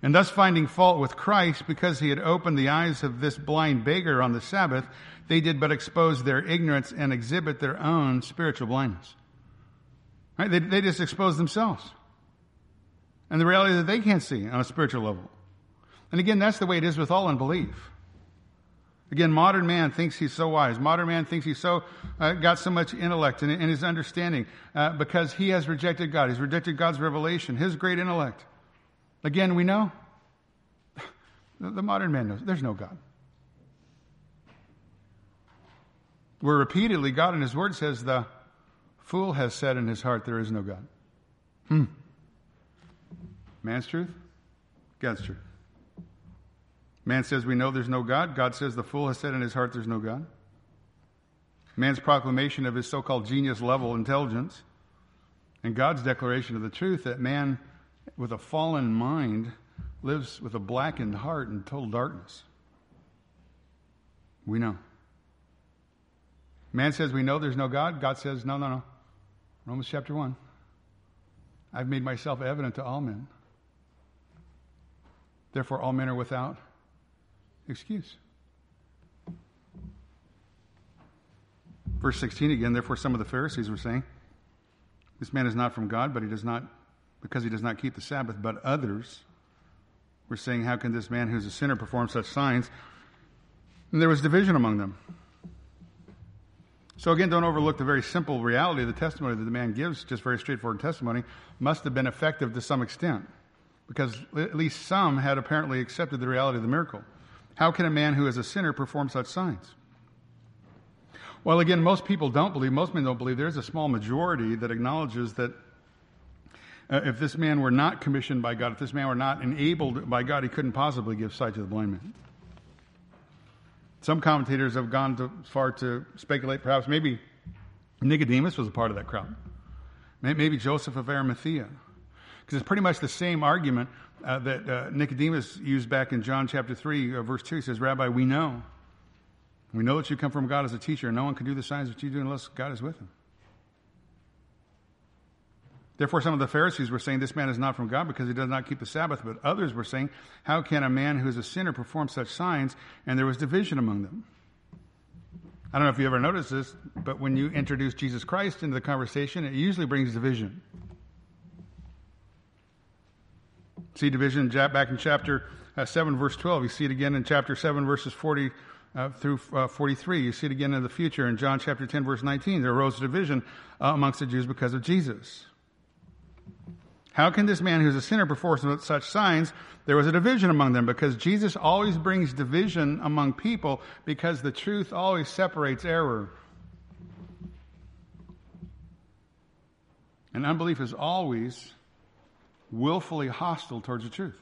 and thus finding fault with Christ because he had opened the eyes of this blind beggar on the Sabbath, they did but expose their ignorance and exhibit their own spiritual blindness. Right? They, they just expose themselves and the reality that they can't see on a spiritual level. And again, that's the way it is with all unbelief. Again, modern man thinks he's so wise. Modern man thinks he's so uh, got so much intellect and, in his understanding uh, because he has rejected God. He's rejected God's revelation, his great intellect. Again, we know the modern man knows there's no God. Where repeatedly God in His Word says the fool has said in his heart there is no God. Hmm. Man's truth? God's truth. Man says we know there's no God. God says the fool has said in his heart there's no God. Man's proclamation of his so called genius level intelligence, and God's declaration of the truth that man with a fallen mind lives with a blackened heart in total darkness. We know. Man says we know there's no God. God says, no, no, no. Romans chapter 1. I've made myself evident to all men. Therefore, all men are without excuse. Verse 16 again, therefore, some of the Pharisees were saying, This man is not from God, but he does not, because he does not keep the Sabbath. But others were saying, How can this man who's a sinner perform such signs? And there was division among them. So again, don't overlook the very simple reality of the testimony that the man gives, just very straightforward testimony, must have been effective to some extent. Because at least some had apparently accepted the reality of the miracle. How can a man who is a sinner perform such signs? Well, again, most people don't believe, most men don't believe. There's a small majority that acknowledges that uh, if this man were not commissioned by God, if this man were not enabled by God, he couldn't possibly give sight to the blind man. Some commentators have gone too far to speculate perhaps maybe Nicodemus was a part of that crowd. Maybe Joseph of Arimathea. Because it's pretty much the same argument uh, that uh, Nicodemus used back in John chapter 3, uh, verse 2. He says, Rabbi, we know we know that you come from God as a teacher, and no one can do the signs that you do unless God is with him. Therefore, some of the Pharisees were saying, This man is not from God because he does not keep the Sabbath. But others were saying, How can a man who is a sinner perform such signs? And there was division among them. I don't know if you ever noticed this, but when you introduce Jesus Christ into the conversation, it usually brings division. See division back in chapter uh, 7, verse 12. You see it again in chapter 7, verses 40 uh, through uh, 43. You see it again in the future in John chapter 10, verse 19. There arose a division uh, amongst the Jews because of Jesus. How can this man who's a sinner perform such signs? There was a division among them because Jesus always brings division among people because the truth always separates error. And unbelief is always willfully hostile towards the truth.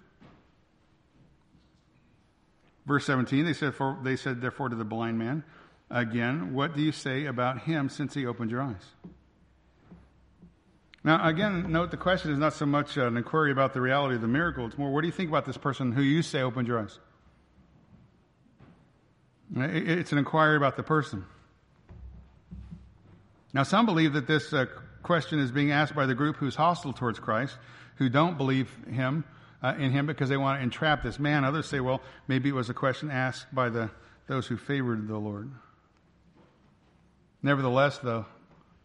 Verse 17, they said, for, they said therefore to the blind man, again, what do you say about him since he opened your eyes? Now, again, note the question is not so much an inquiry about the reality of the miracle. It's more, what do you think about this person who you say opened your eyes? It's an inquiry about the person. Now, some believe that this uh, question is being asked by the group who's hostile towards Christ, who don't believe him, uh, in him because they want to entrap this man. Others say, well, maybe it was a question asked by the, those who favored the Lord. Nevertheless, the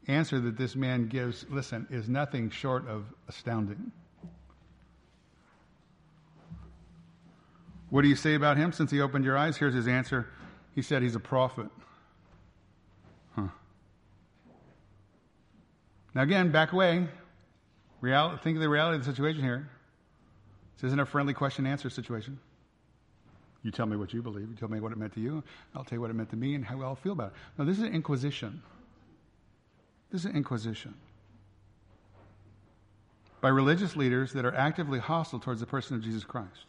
answer that this man gives, listen, is nothing short of astounding. What do you say about him since he opened your eyes? Here's his answer. He said he's a prophet. Huh. Now, again, back away. Real, think of the reality of the situation here. This isn't a friendly question answer situation. You tell me what you believe. You tell me what it meant to you. I'll tell you what it meant to me and how I'll feel about it. No, this is an inquisition. This is an inquisition by religious leaders that are actively hostile towards the person of Jesus Christ.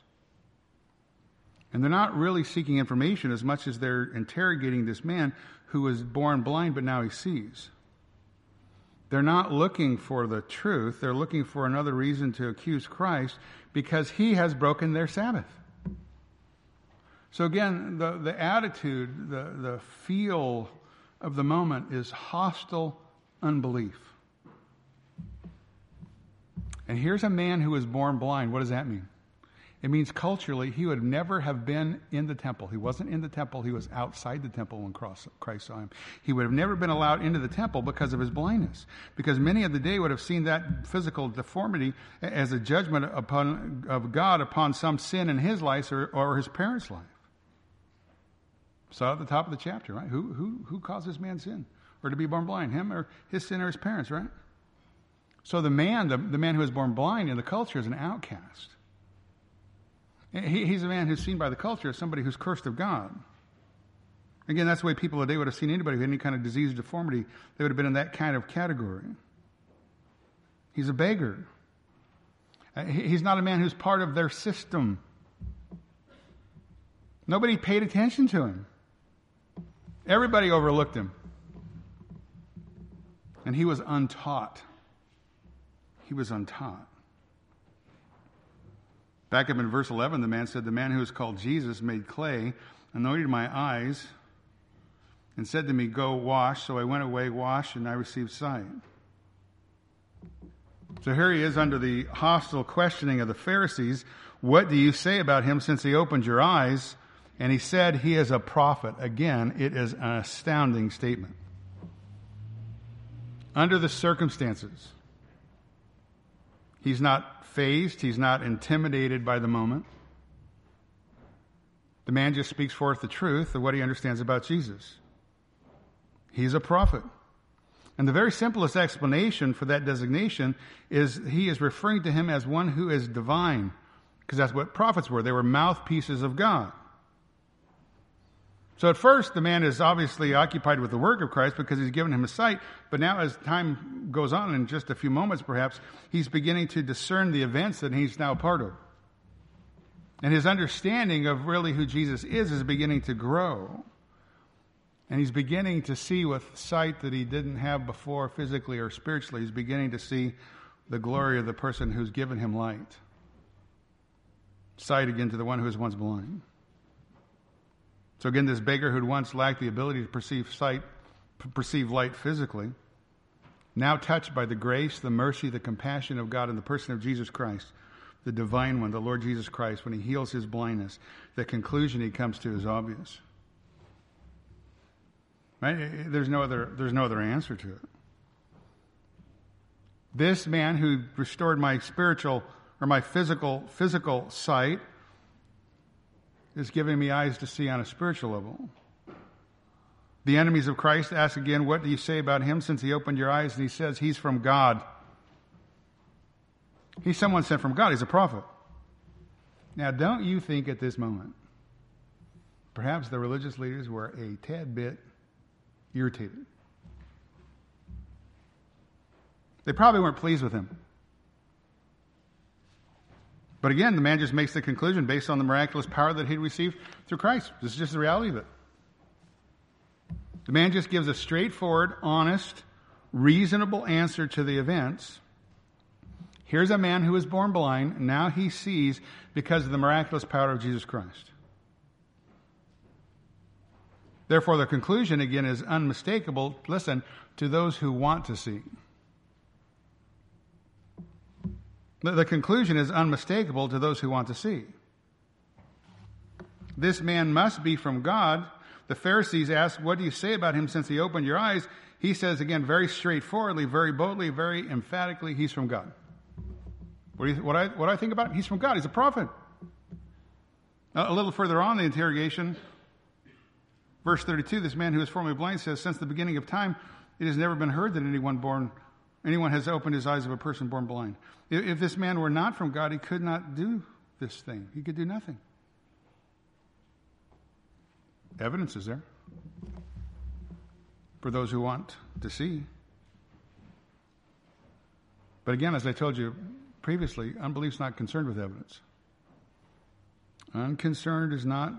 And they're not really seeking information as much as they're interrogating this man who was born blind but now he sees. They're not looking for the truth. They're looking for another reason to accuse Christ because he has broken their Sabbath. So again, the, the attitude, the, the feel of the moment is hostile unbelief. And here's a man who was born blind. What does that mean? It means culturally, he would never have been in the temple. He wasn't in the temple, he was outside the temple when Christ saw him. He would have never been allowed into the temple because of his blindness. Because many of the day would have seen that physical deformity as a judgment upon, of God upon some sin in his life or, or his parents' life. So at the top of the chapter, right? Who, who, who caused this man sin? Or to be born blind? Him or his sin or his parents, right? So the man, the, the man who was born blind in the culture is an outcast. He, he's a man who's seen by the culture as somebody who's cursed of God. Again, that's the way people today would have seen anybody who had any kind of disease or deformity. They would have been in that kind of category. He's a beggar. Uh, he's not a man who's part of their system. Nobody paid attention to him. Everybody overlooked him. And he was untaught. He was untaught. Back up in verse 11, the man said, The man who is called Jesus made clay, anointed my eyes, and said to me, Go wash. So I went away, washed, and I received sight. So here he is under the hostile questioning of the Pharisees. What do you say about him since he opened your eyes? And he said, He is a prophet. Again, it is an astounding statement. Under the circumstances, he's not fazed, he's not intimidated by the moment. The man just speaks forth the truth of what he understands about Jesus. He's a prophet. And the very simplest explanation for that designation is he is referring to him as one who is divine, because that's what prophets were. They were mouthpieces of God. So at first, the man is obviously occupied with the work of Christ because he's given him a sight. But now, as time goes on, in just a few moments perhaps, he's beginning to discern the events that he's now part of. And his understanding of really who Jesus is is beginning to grow. And he's beginning to see with sight that he didn't have before, physically or spiritually. He's beginning to see the glory of the person who's given him light. Sight again to the one who was once blind. So again, this beggar who'd once lacked the ability to perceive sight, perceive light physically, now touched by the grace, the mercy, the compassion of God in the person of Jesus Christ, the divine one, the Lord Jesus Christ, when he heals his blindness, the conclusion he comes to is obvious. Right? There's no other, there's no other answer to it. This man who restored my spiritual or my physical, physical sight is giving me eyes to see on a spiritual level. The enemies of Christ ask again, What do you say about him since he opened your eyes? And he says, He's from God. He's someone sent from God. He's a prophet. Now, don't you think at this moment, perhaps the religious leaders were a tad bit irritated. They probably weren't pleased with him. But again, the man just makes the conclusion based on the miraculous power that he'd received through Christ. This is just the reality of it. The man just gives a straightforward, honest, reasonable answer to the events. Here's a man who was born blind. Now he sees because of the miraculous power of Jesus Christ. Therefore, the conclusion again is unmistakable. Listen, to those who want to see. The conclusion is unmistakable to those who want to see. This man must be from God. The Pharisees ask, What do you say about him since he opened your eyes? He says again, very straightforwardly, very boldly, very emphatically, he's from God. What do, you, what, I, what I think about him? He's from God. He's a prophet. A little further on the interrogation, Verse 32, this man who was formerly blind says, Since the beginning of time, it has never been heard that anyone born, anyone has opened his eyes of a person born blind. If, if this man were not from God, he could not do this thing. He could do nothing. Evidence is there for those who want to see. But again, as I told you previously, unbelief is not concerned with evidence. Unconcerned is not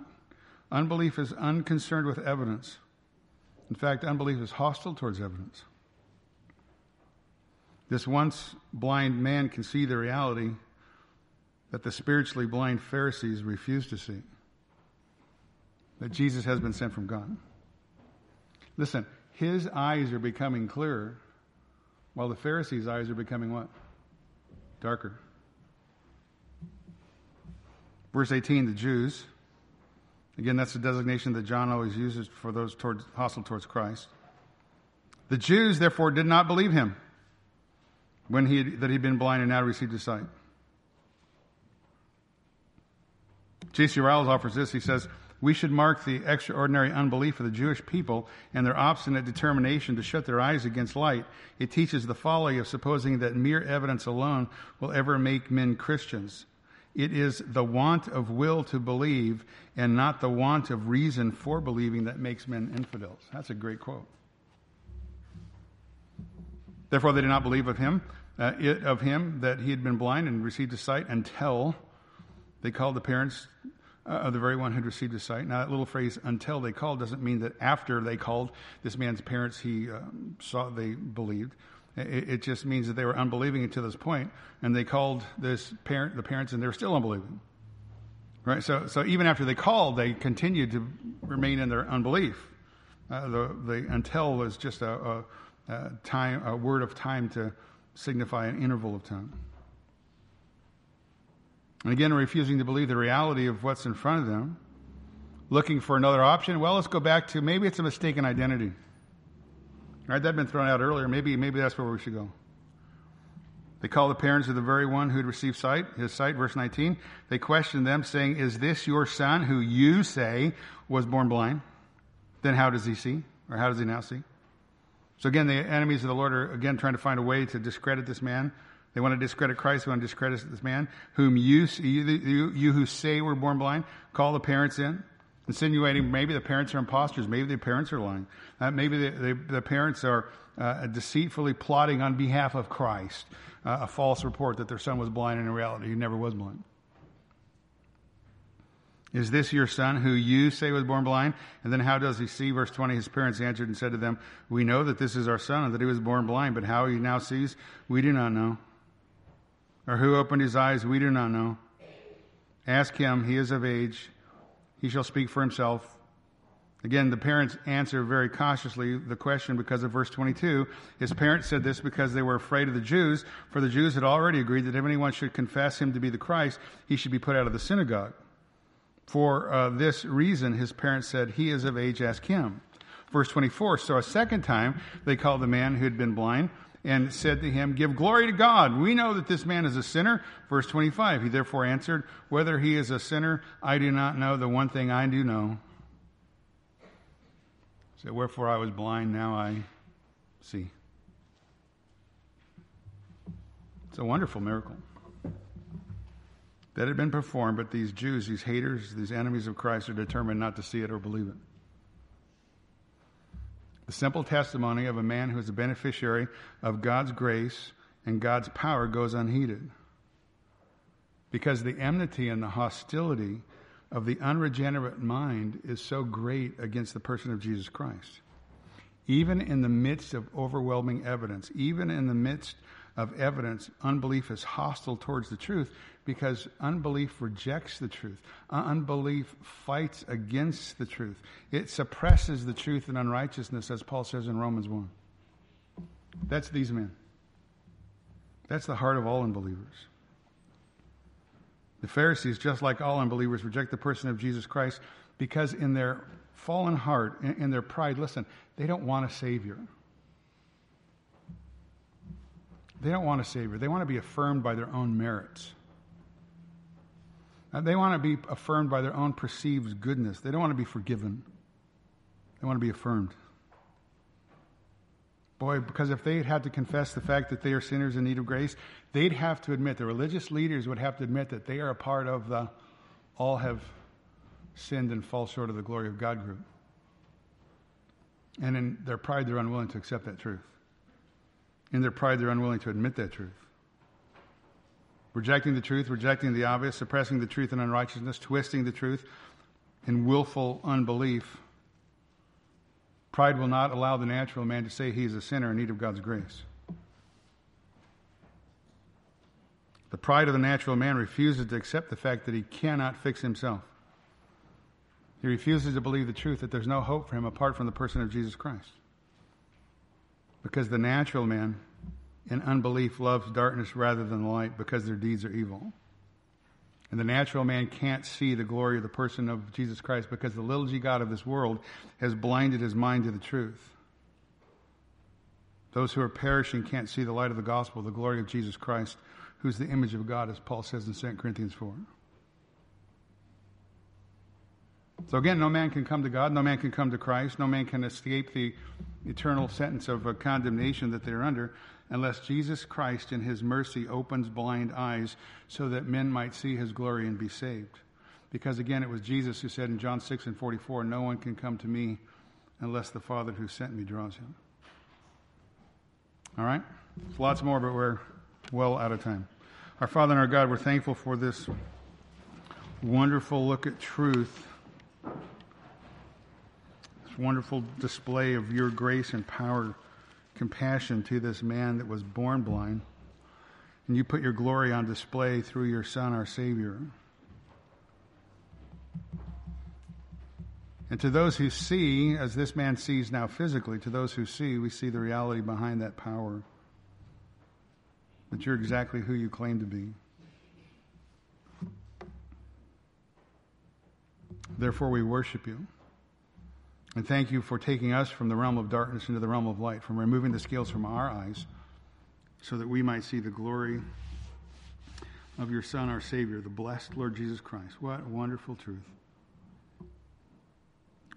Unbelief is unconcerned with evidence. In fact, unbelief is hostile towards evidence. This once blind man can see the reality that the spiritually blind Pharisees refuse to see that Jesus has been sent from God. Listen, his eyes are becoming clearer while the Pharisees' eyes are becoming what? Darker. Verse 18 the Jews Again, that's the designation that John always uses for those towards, hostile towards Christ. The Jews, therefore, did not believe him when he had, that he'd been blind and now received his sight. J.C. Ryle offers this. He says, We should mark the extraordinary unbelief of the Jewish people and their obstinate determination to shut their eyes against light. It teaches the folly of supposing that mere evidence alone will ever make men Christians. It is the want of will to believe and not the want of reason for believing that makes men infidels. That's a great quote. Therefore, they did not believe of him, uh, it, of him that he had been blind and received his sight until they called the parents uh, of the very one who had received his sight. Now, that little phrase "until they called" doesn't mean that after they called this man's parents, he uh, saw they believed. It, it, just means that they were unbelieving to this point, and they called this parent, the parents, and they were still unbelieving. Right. So, so even after they called, they continued to remain in their unbelief. Uh, the, the until was just a, a, a, time, a word of time to signify an interval of time. And again, refusing to believe the reality of what's in front of them, looking for another option. Well, let's go back to maybe it's a mistaken identity. Right? that had been thrown out earlier. Maybe, maybe that's where we should go. They call the parents of the very one who had received sight, his sight, verse 19. They question them, saying, Is this your son who you say was born blind? Then how does he see? Or how does he now see? So again, the enemies of the Lord are again trying to find a way to discredit this man. They want to discredit Christ. They want to discredit this man, whom you, you, you, you who say were born blind, call the parents in, insinuating maybe the parents are imposters, maybe the parents are lying, uh, maybe the, the, the parents are uh, deceitfully plotting on behalf of Christ uh, a false report that their son was blind, and in reality, he never was blind. Is this your son who you say was born blind? And then how does he see? Verse 20, his parents answered and said to them, We know that this is our son and that he was born blind, but how he now sees, we do not know. Or who opened his eyes, we do not know. Ask him, he is of age. He shall speak for himself. Again, the parents answer very cautiously the question because of verse 22. His parents said this because they were afraid of the Jews, for the Jews had already agreed that if anyone should confess him to be the Christ, he should be put out of the synagogue. For uh, this reason, his parents said, He is of age, ask him. Verse 24. So a second time, they called the man who had been blind and said to him, Give glory to God. We know that this man is a sinner. Verse 25. He therefore answered, Whether he is a sinner, I do not know. The one thing I do know so wherefore I was blind, now I see. It's a wonderful miracle that had been performed, but these Jews, these haters, these enemies of Christ are determined not to see it or believe it. The simple testimony of a man who is a beneficiary of God's grace and God's power goes unheeded. Because the enmity and the hostility of the unregenerate mind is so great against the person of Jesus Christ. Even in the midst of overwhelming evidence, even in the midst of evidence, unbelief is hostile towards the truth because unbelief rejects the truth. Uh, unbelief fights against the truth. It suppresses the truth and unrighteousness, as Paul says in Romans 1. That's these men. That's the heart of all unbelievers. The Pharisees, just like all unbelievers, reject the person of Jesus Christ because in their fallen heart, in, their pride, listen, they don't want a Savior. They don't want a Savior. They want to be affirmed by their own merits. They want to be affirmed by their own perceived goodness. They don't want to be forgiven. They want to be affirmed. Boy, because if they had to confess the fact that they are sinners in need of grace, they'd have to admit, the religious leaders would have to admit that they are a part of the all have sinned and fall short of the glory of God group. And in their pride, they're unwilling to accept that truth. In their pride, they're unwilling to admit that truth. Rejecting the truth, rejecting the obvious, suppressing the truth in unrighteousness, twisting the truth in willful unbelief Pride will not allow the natural man to say he is a sinner in need of God's grace. The pride of the natural man refuses to accept the fact that he cannot fix himself. He refuses to believe the truth that there's no hope for him apart from the person of Jesus Christ. Because the natural man, in unbelief, loves darkness rather than light because their deeds are evil. And the natural man can't see the glory of the person of Jesus Christ because the little g God of this world has blinded his mind to the truth. Those who are perishing can't see the light of the gospel, the glory of Jesus Christ, who's the image of God, as Paul says in 2 Corinthians 4. So again, no man can come to God, no man can come to Christ, no man can escape the eternal sentence of uh, condemnation that they're under unless Jesus Christ in his mercy opens blind eyes so that men might see his glory and be saved. Because again, it was Jesus who said in John 6 and 44, No one can come to me unless the Father who sent me draws him. All right? There's lots more, but we're well out of time. Our Father and our God, we're thankful for this wonderful look at truth, this wonderful display of your grace and power compassion to this man that was born blind, and you put your glory on display through your Son, our Savior. And to those who see, as this man sees now physically, to those who see, we see the reality behind that power. That you're exactly who you claim to be. Therefore, we worship you. And thank you for taking us from the realm of darkness into the realm of light, from removing the scales from our eyes, so that we might see the glory of your Son, our Savior, the blessed Lord Jesus Christ. What a wonderful truth.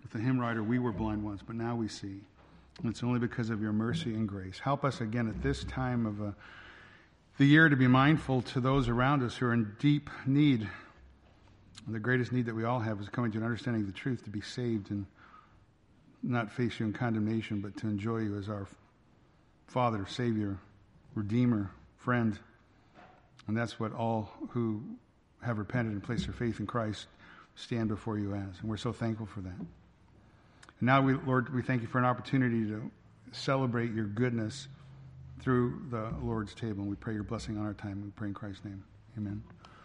With the hymn writer, we were blind once, but now we see. And it's only because of your mercy and grace. Help us again at this time of uh, the year to be mindful to those around us who are in deep need. And the greatest need that we all have is coming to an understanding of the truth, to be saved and not face you in condemnation, but to enjoy you as our Father, Savior, Redeemer, friend. And that's what all who have repented and placed their faith in Christ stand before you as. And we're so thankful for that. And now, we, Lord, we thank you for an opportunity to celebrate your goodness through the Lord's table. And we pray your blessing on our time. We pray in Christ's name. Amen.